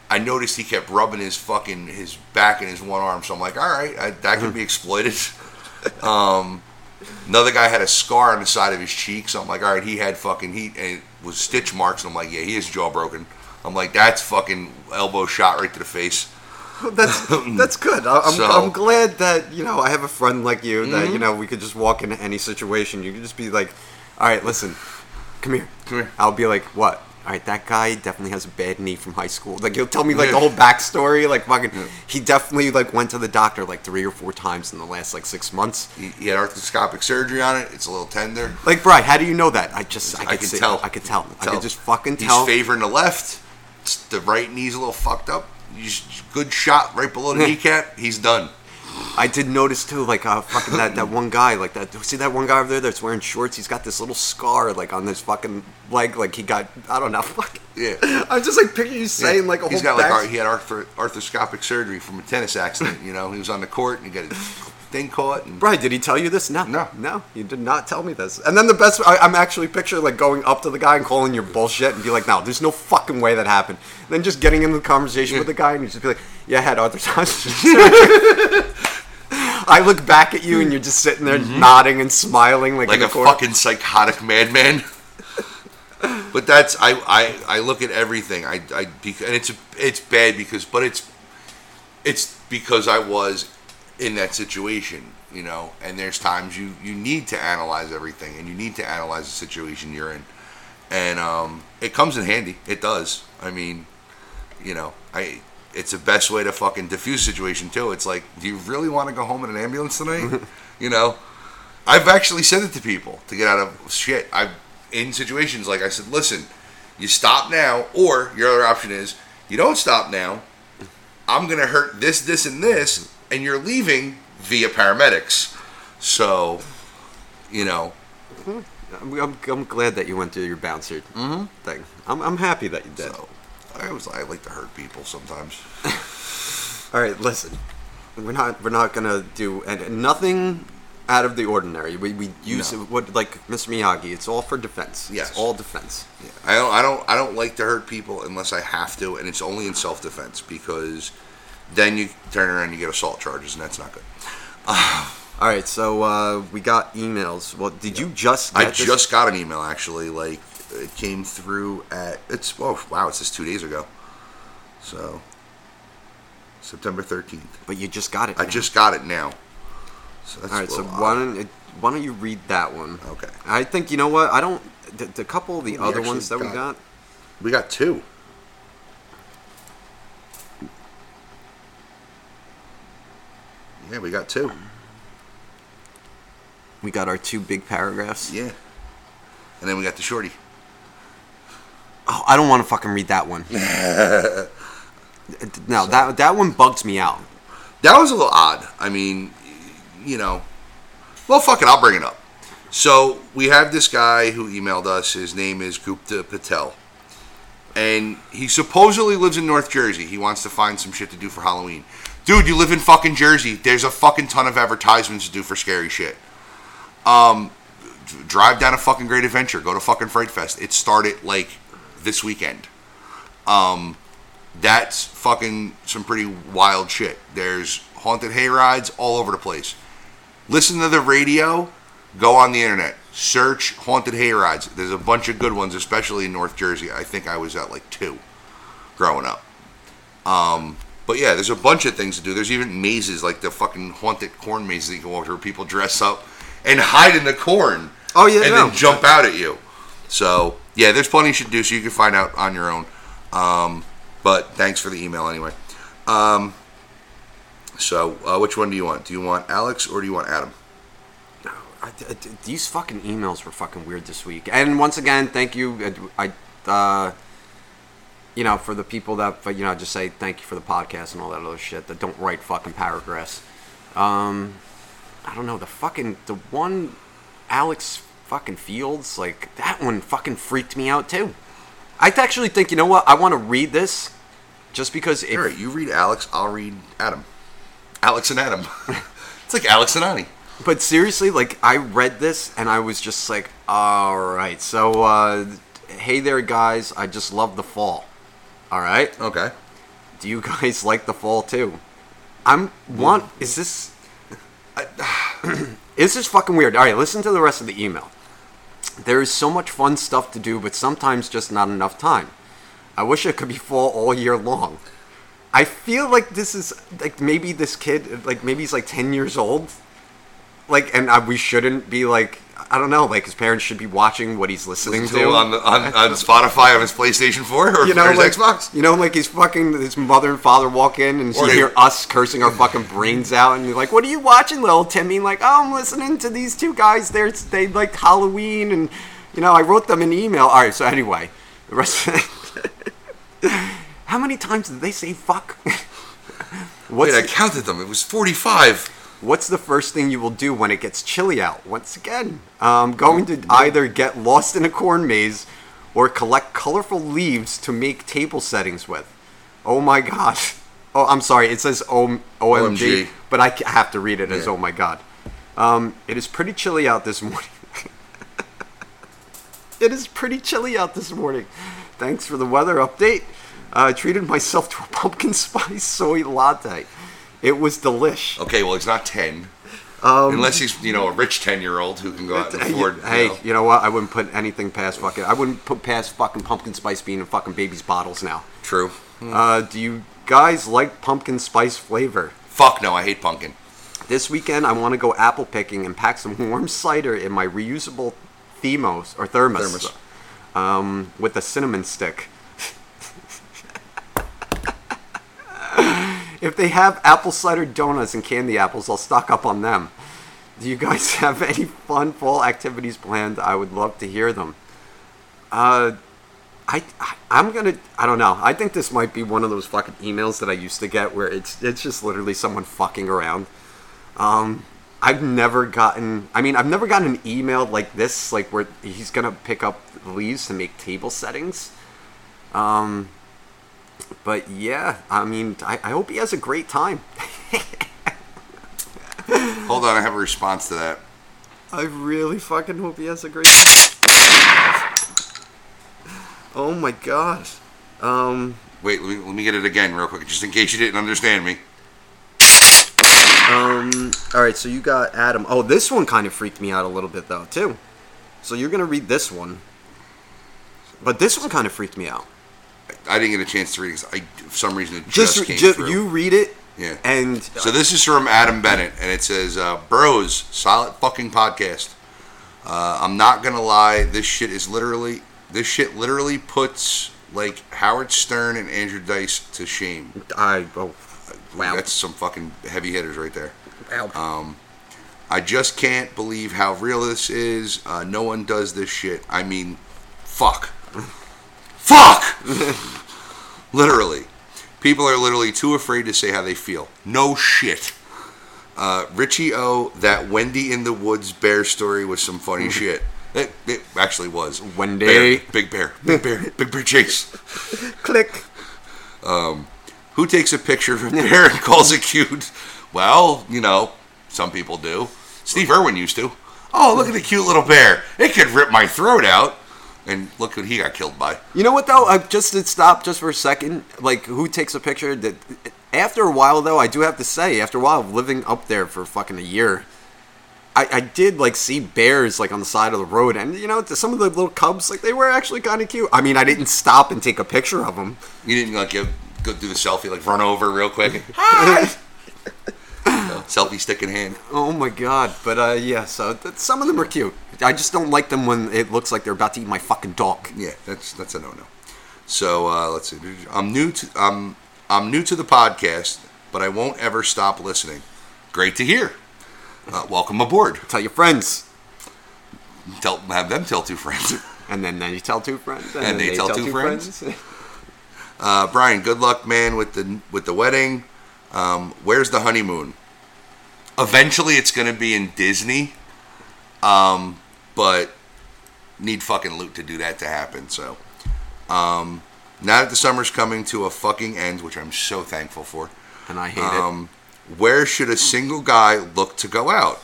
i noticed he kept rubbing his fucking his back and his one arm so i'm like all right I, that could be exploited um another guy had a scar on the side of his cheek so i'm like all right he had fucking he and it was stitch marks and i'm like yeah he is jaw broken i'm like that's fucking elbow shot right to the face That's that's good. I'm, So- Mm-hmm. I'm glad that you know I have a friend like you that you know we could just walk into any situation. You could just be like, "All right, listen, come here, Come here. I'll be like, "What? All right, that guy definitely has a bad knee from high school. Like he'll tell me like the whole backstory. Like fucking, he definitely like went to the doctor like three or four times in the last like six months. he, he had arthroscopic surgery on it it's a little tender Like, Brian, how do you know that? I just I, I could can see- tell. I could tell. I could just fucking He's tell. favoring the left. It's- The right knee's a little fucked up. He's good shot right below the kneecap. He's done. I did notice too, like uh, fucking that, that one guy, like that. See that one guy over there that's wearing shorts? He's got this little scar, like on his fucking leg, like he got I don't know. Fuck. Yeah. I'm just like picturing you saying like a he's whole got like back- ar- he had arthro- arthroscopic surgery from a tennis accident. You know, he was on the court and he got his thing caught. And Brian, did he tell you this? No, No. no, you did not tell me this. And then the best, I, I'm actually picturing like going up to the guy and calling your bullshit and be like, "No, there's no fucking way that happened." And then just getting into the conversation with the guy and you just be like, "Yeah, I had arthritis." I look back at you and you're just sitting there nodding and smiling like, like a corner. fucking psychotic madman. but that's I, I I look at everything. I I and it's it's bad because but it's it's because I was in that situation, you know. And there's times you you need to analyze everything and you need to analyze the situation you're in, and um, it comes in handy. It does. I mean, you know, I. It's the best way to fucking diffuse a situation too. It's like, do you really want to go home in an ambulance tonight? you know, I've actually said it to people to get out of shit. I've in situations like I said, listen, you stop now, or your other option is you don't stop now. I'm gonna hurt this, this, and this, and you're leaving via paramedics. So, you know, hmm. I'm, I'm, I'm glad that you went through your bouncer mm-hmm. thing. I'm, I'm happy that you did. so I was I like to hurt people sometimes. All right, listen. We're not we're not gonna do and nothing out of the ordinary. We, we use No. what like Mr. Miyagi. It's all for defense. Yes. It's all defense. Yeah. I don't I don't I don't like to hurt people unless I have to, and it's only in self defense because then you turn around and you get assault charges, and that's not good. All right, so uh, we got emails. Well, did you just? I this? just got an email actually. Like it came through at it's oh wow, it's just two days ago. So September thirteenth. but you just got it. I now. just got it now. So that's All right, so little why uh, don't why don't you read that one? Okay. I think you know what I don't. The, the couple of the We other ones that we got- got. we got two. Yeah, we got two. We got our two big paragraphs. Yeah. And then we got the shorty. Oh, I don't want to fucking read that one. no, that that one bugs me out. That was a little odd. I mean, you know, well, fuck it, I'll bring it up. So we have this guy who emailed us. His name is Gupta Patel, and he supposedly lives in North Jersey. He wants to find some shit to do for Halloween. Dude, you live in fucking Jersey. There's a fucking ton of advertisements to do for scary shit. Um, drive down a fucking Great Adventure. Go to fucking Fright Fest. It started like this weekend. Um, that's fucking some pretty wild shit. There's haunted hay rides all over the place. Listen to the radio, go on the internet, search haunted hay rides. There's a bunch of good ones, especially in North Jersey. I think I was at like two growing up. Um, but yeah, there's a bunch of things to do. There's even mazes, like the fucking haunted corn mazes that you can walk through. Where people dress up and hide in the corn. Oh, yeah, and no. then jump out at you. So yeah, there's plenty you should do. So you can find out on your own. Um, but thanks for the email anyway. Um, so uh, which one do you want? Do you want Alex or do you want Adam? I, I- these fucking emails were fucking weird this week. And once again, thank you. I, uh, you know, for the people that, you know, just say thank you for the podcast and all that other shit that don't write fucking paragraphs. Um, I don't know the fucking the one, Alex fucking Fields, like that one fucking freaked me out too. I actually think you know what I want to read this, just because if All right, you read Alex. I'll read Adam. Alex and Adam. it's like Alex and Ani. But seriously, like I read this and I was just like, all right. So, uh, hey there, guys. I just love the fall. All right. Okay. Do you guys like the fall too? I'm want. Is this? is this fucking weird? All right. Listen to the rest of the email. There is so much fun stuff to do, but sometimes just not enough time. I wish it could be fall all year long. I feel like this is like maybe this kid, like maybe he's like ten years old, like, and uh, we shouldn't be like, I don't know, like his parents should be watching what he's listening Listen to to on, the, on, on Spotify on his PlayStation 4 or, you know, or his like, Xbox. You know, like his fucking his mother and father walk in and you hear us cursing our fucking brains out, and you're like, "What are you watching, little Timmy?" Like, "Oh, I'm listening to these two guys. They're they like Halloween, and you know, I wrote them an email." All right, so anyway, the rest. How many times did they say "fuck"? What's Wait, I counted them. It was 45. What's the first thing you will do when it gets chilly out? Once again, um, going to either get lost in a corn maze or collect colorful leaves to make table settings with. Oh my god. Oh, I'm sorry. It says o- OMG, OMG. but I have to read it as Yeah. oh my god. Um, it is pretty chilly out this morning. it is pretty chilly out this morning. Thanks for the weather update. Uh, I treated myself to a pumpkin spice soy latte. It was delish. Okay, well, he's not 10. Um, Unless he's, you know, a rich 10 year old who can go out and afford. hey, you know. you know what? I wouldn't put anything past fucking. I wouldn't put past fucking pumpkin spice being in fucking babies' bottles now. True. Uh, do you guys like pumpkin spice flavor? Fuck no, I hate pumpkin. This weekend, I want to go apple picking and pack some warm cider in my reusable Themos or thermos, Thermos. Um, with a cinnamon stick. if they have apple cider donuts and candy apples, I'll stock up on them. Do you guys have any fun fall activities planned? I would love to hear them. Uh, I, I I'm gonna I don't know. I think this might be one of those fucking emails that I used to get where it's it's just literally someone fucking around. Um, I've never gotten. I mean, I've never gotten an email like this, like where he's gonna pick up leaves to make table settings. Um, but yeah, I mean, I, I hope he has a great time. Hold on, I have a response to that. I really fucking hope he has a great. Oh my god. Um. Wait, let me, let me get it again real quick, just in case you didn't understand me. Um. All right. So you got Adam. Oh, this one kind of freaked me out a little bit though too. So you're gonna read this one, but this one kind of freaked me out. I didn't get a chance to read it I, for some reason, it just, Just, came just through. you read it. Yeah. And So this is from Adam Bennett, and it says, uh, "Bros, solid fucking podcast. Uh, I'm not gonna lie, this shit is literally, this shit literally puts like Howard Stern and Andrew Dice to shame. I oh, Wow. That's some fucking heavy hitters right there. Wow. Um, I just can't believe how real this is. Uh, no one does this shit. I mean, fuck. Fuck! literally. People are literally too afraid to say how they feel. No shit. Uh, Richie O, that Wendy in the Woods bear story was some funny shit. It, it actually was. Wendy. Bear, big bear. Big bear. Big bear chase. Click. Um, Who takes a picture of a bear and calls it cute? Well, you know, some people do. Steve Irwin used to. Oh, look at the cute little bear. It could rip my throat out. And look what he got killed by. You know what though? I just to stop just for a second. Like, who takes a picture? That after a while though, I do have to say, after a while of living up there for fucking a year, I, I did like see bears like on the side of the road, and you know, some of the little cubs like they were actually kind of cute. I mean, I didn't stop and take a picture of them. You didn't like give, go do the selfie, like run over real quick. Hi! Selfie stick in hand. Oh my god! But uh, yeah, so th- some of them are cute. I just don't like them when it looks like they're about to eat my fucking dog. Yeah, that's that's a no no. So uh, let's see. I'm new to I'm I'm new to the podcast, but I won't ever stop listening. Great to hear. Uh, welcome aboard. Tell your friends, Tell have them tell two friends. and then, then you tell two friends, And they tell two friends? Uh, Brian, good luck, man, with the with the wedding. Um, where's the honeymoon? Eventually, it's gonna be in Disney, um, but need fucking loot to do that to happen. So, um, now that the summer's coming to a fucking end, which I'm so thankful for. and I hate Um, where should a single guy look to go out?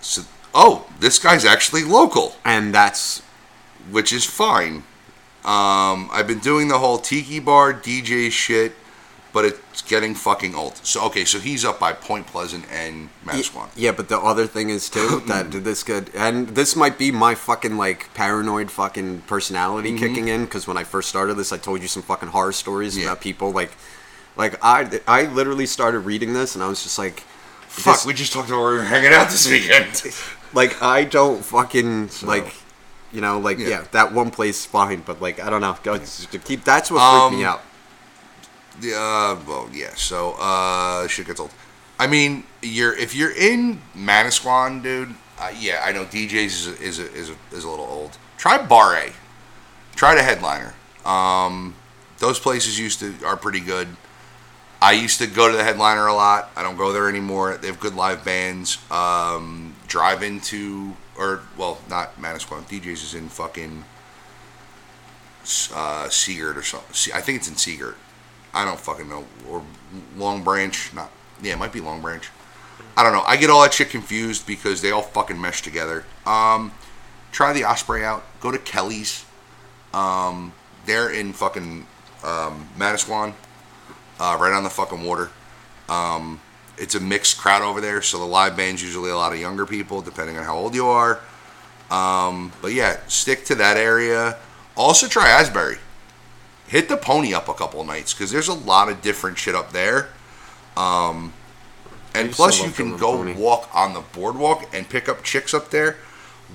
So, oh, this guy's actually local and that's which is fine. Um, I've been doing the whole tiki bar DJ shit, but it's getting fucking old. So okay, so he's up by Point Pleasant and Manasquan. Yeah, but the other thing is too that this could, and this might be my fucking like paranoid fucking personality kicking in because when I first started this, I told you some fucking horror stories Yeah. about people like, like I I literally started reading this and I was just like, Fuck, this- we just talked about where we were hanging out this weekend. like I don't fucking like, you know, like Yeah. yeah. that one place is fine, but like I don't know, go keep that's what freaked me Um, out. uh, well, yeah. So uh, shit gets old. I mean, you're if you're in Manasquan, dude. Uh, yeah, I know D'Jais is a, is a, is a, is a little old. Try Bar A. Try the headliner. Um, those places used to are pretty good. I used to go to the headliner a lot. I don't go there anymore. They have good live bands. Um, drive into or well, not Manasquan. D'Jais is in fucking uh, Sea Girt or something. I think it's in Sea Girt. I don't fucking know. Or Long Branch. Not. Yeah, it might be Long Branch. I don't know. I get all that shit confused because they all fucking mesh together. Um, try the Osprey out. Go to Kelly's. Um, they're in fucking um, Manasquan, uh, right on the fucking water. Um, it's a mixed crowd over there, so the live band's usually a lot of younger people, depending on how old you are. Um, but yeah, stick to that area. Also try Asbury. Hit the pony up a couple nights because there's a lot of different shit up there. Um, and plus, you can go Pony. walk on the boardwalk and pick up chicks up there.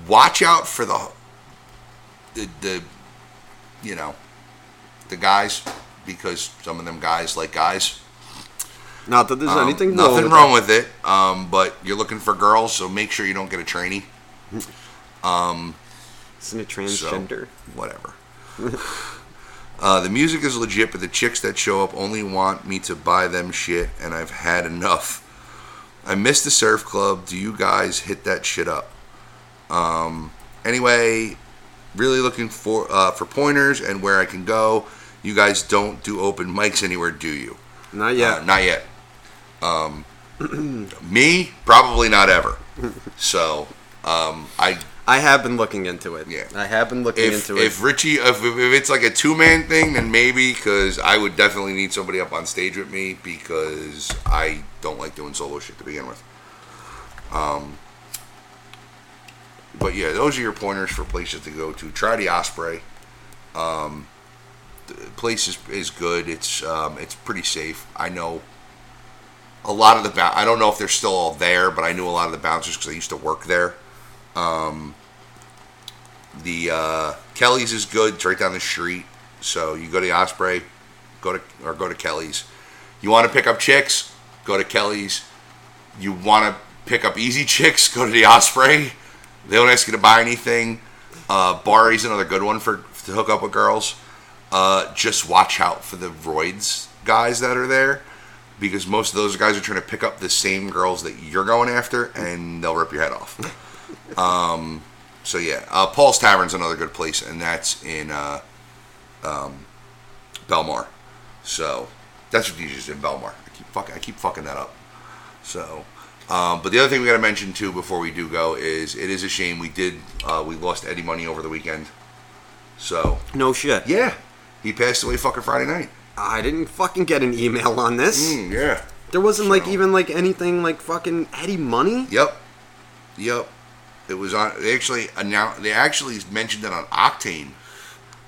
Watch out for the the, the you know the guys because some of them guys like guys. Not that there's Um, anything nothing wrong wrong with, with it. Um, but you're looking for girls, so make sure you don't get a trainee. that. Isn't it So, transgender? whatever. uh, the music is legit, but the chicks that show up only want me to buy them shit, and I've had enough. I miss the surf club. Do you guys hit that shit up? Um, anyway, really looking for uh, for pointers and where I can go. You guys don't do open mics anywhere, do you? Not yet. Uh, not yet. Um, me, probably not ever. So, um, I I have been looking into it. Yeah. I have been looking if into it. if Richie if, if it's like a two man thing, then maybe because I would definitely need somebody up on stage with me because I don't like doing solo shit to begin with. Um, but yeah, those are your pointers for places to go to. Try the Osprey. Um, the place is, is good. It's um, it's pretty safe. I know a lot of the I don't know if they're still all there, but I knew a lot of the bouncers because I used to work there. Um, the uh, Kelly's is good. It's right down the street. So you go to the Osprey, go to or go to Kelly's. You want to pick up chicks? Go to Kelly's. You want to pick up easy chicks? Go to the Osprey. They don't ask you to buy anything. Uh, Bari's another good one for to hook up with girls. Uh, just watch out for the roids guys that are there because most of those guys are trying to pick up the same girls that you're going after and they'll rip your head off. um, so yeah, uh, Paul's Tavern's another good place, and that's in uh, um, Belmar. So that's what D'Jais in Belmar. I keep fucking I keep fucking that up. So, um, but the other thing we got to mention too before we do go is it is a shame we did uh, we lost Eddie Money over the weekend. So No shit. yeah, he passed away fucking Friday night. I didn't fucking get an email on this. Mm, yeah. There wasn't like even like anything like fucking Eddie Money. Yep. Yep. It was on. They actually announced. They actually mentioned it on Octane.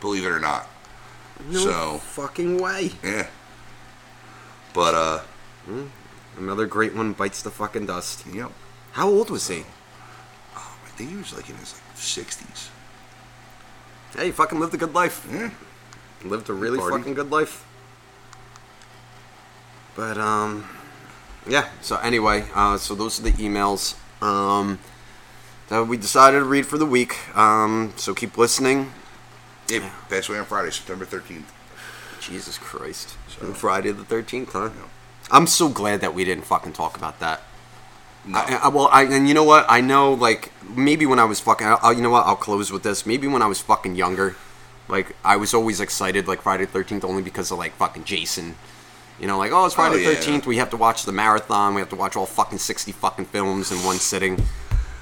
Believe it or not. No So- fucking way. Yeah. But uh, Another great one bites the fucking dust. yep. How old was he? Oh, I think he was like in his like sixties. Hey, fucking lived a good life. Yeah. Lived a really Party. fucking good life. But um, yeah. So anyway, uh, so those are the emails um that we decided to read for the week. Um, so keep listening. It passed away on Friday, September thirteenth. Jesus Christ. So- Friday the 13th, huh? Yeah. I'm so glad that we didn't fucking talk about that. No. I, I, well, I, and you know what? I know, like, maybe when I was fucking, I'll, you know what? I'll close with this. Maybe when I was fucking younger, like, I was always excited, like, Friday the 13th only because of, like, fucking Jason. You know, like, oh, it's Friday Oh, the yeah. 13th. We have to watch the marathon. We have to watch all fucking 60 fucking films in one sitting.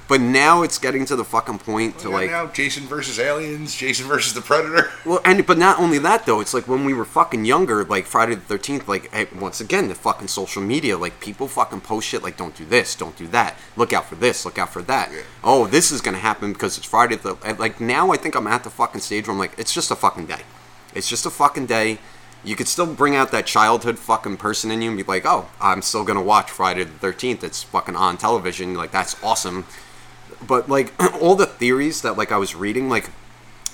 But now it's getting to the fucking point to, We got like, now Jason versus aliens, Jason versus the Predator. Well, and but not only that though, it's like when we were fucking younger, like Friday the Thirteenth. Like hey, once again, the fucking social media, like people fucking post shit like, "Don't do this, don't do that. Look out for this, look out for that." Yeah. Oh, this is gonna happen because it's Friday. The like now, I think I'm at the fucking stage where I'm like, it's just a fucking day. It's just a fucking day. You could still bring out that childhood fucking person in you and be like, "Oh, I'm still gonna watch Friday the Thirteenth. It's fucking on television. Like that's awesome." But like all the theories that like I was reading, like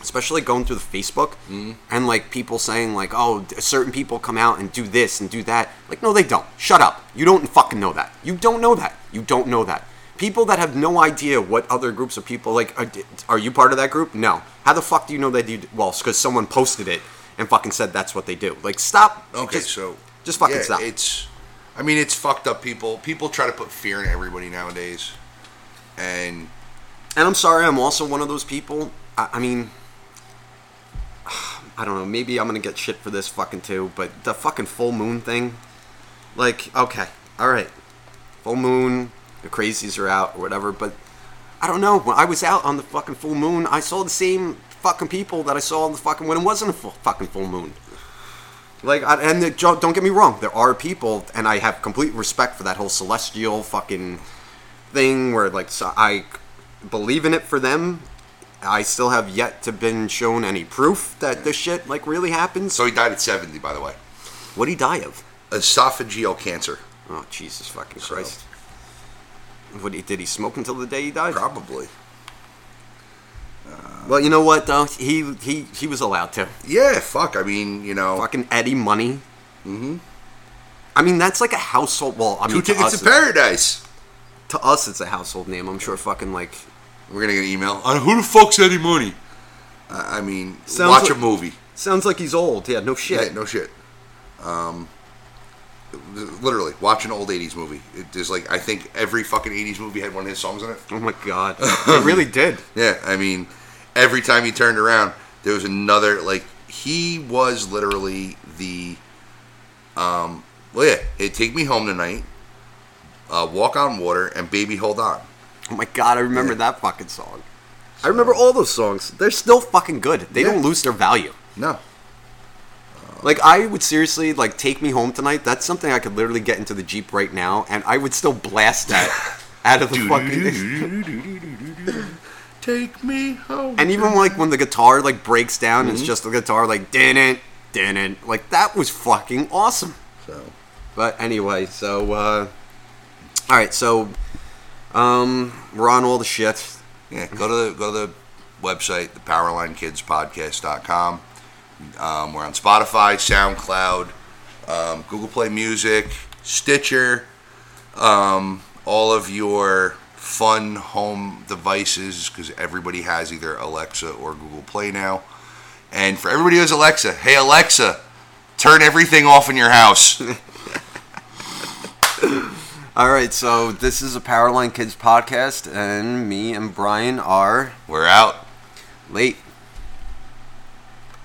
especially going through the Facebook mm-hmm. and like people saying like, oh, certain people come out and do this and do that. Like, no, they don't. Shut up. You don't fucking know that. You don't know that. You don't know that. People that have no idea what other groups of people like, are, are you part of that group? No. How the fuck do you know that you? Well, because someone posted it and fucking said that's what they do. Like, stop. Okay, Just- so just fucking yeah, stop. It's, I mean, it's fucked up. People, people try to put fear in everybody nowadays, and And I'm sorry, I'm also one of those people. I, I mean, I don't know. Maybe I'm gonna get shit for this fucking too. But the fucking full moon thing, like, okay, all right, full moon, the crazies are out or whatever. But I don't know. When I was out on the fucking full moon, I saw the same fucking people that I saw on the fucking when it wasn't a full, fucking full moon. Like, I, and the, don't get me wrong, there are people, and I have complete respect for that whole celestial fucking thing where like so I believe in it for them. I still have yet to been shown any proof that this shit like really happens. so he died at seventy, by the way, what did he die of? esophageal cancer. Oh Jesus fucking So- Christ! What he, did he smoke until the day he died? Probably. Well, you know what though, he he he was allowed to. Yeah, fuck. I mean, you know, Fucking Eddie Money. Mm-hmm. I mean, that's like a household. Well, I mean, two to tickets us, to paradise. to us, it's a household name. I'm sure. Fucking like We're gonna get an email. On who the fuck's Eddie Money? Uh, I mean, Sounds watch like- a movie. sounds like he's old. Yeah, no shit. Yeah, no shit. Um, literally, watch an old '80s movie. It is like, I think every fucking '80s movie had one of his songs in it. Oh my god, it really did. Yeah, I mean, every time he turned around, there was another. Like he was literally the. Um, well, yeah, hey, take me home tonight. Uh, Walk on water and baby, hold on. Oh my god, I remember Yeah. that fucking song. I remember all those songs. They're still fucking good. They Yeah. don't lose their value. No, Like I would seriously like take me home tonight. That's something I could literally get into the Jeep right now and I would still blast that out of the fucking take me home. And even like when the guitar like breaks down, Mm-hmm. it's just the guitar like didn't didn't like that was fucking awesome. so But anyway, so uh all right, so um we're on all the shit. yeah, go to the go to the website, the PowerlineKidsPodcast.com. Um, we're on Spotify, SoundCloud, um, Google Play Music, Stitcher, um, all of your fun home devices because everybody has either Alexa or Google Play now. And for everybody who has Alexa, hey Alexa, turn everything off in your house. All right, so this is a Powerline Kids podcast, and me and Brian are We're out. late.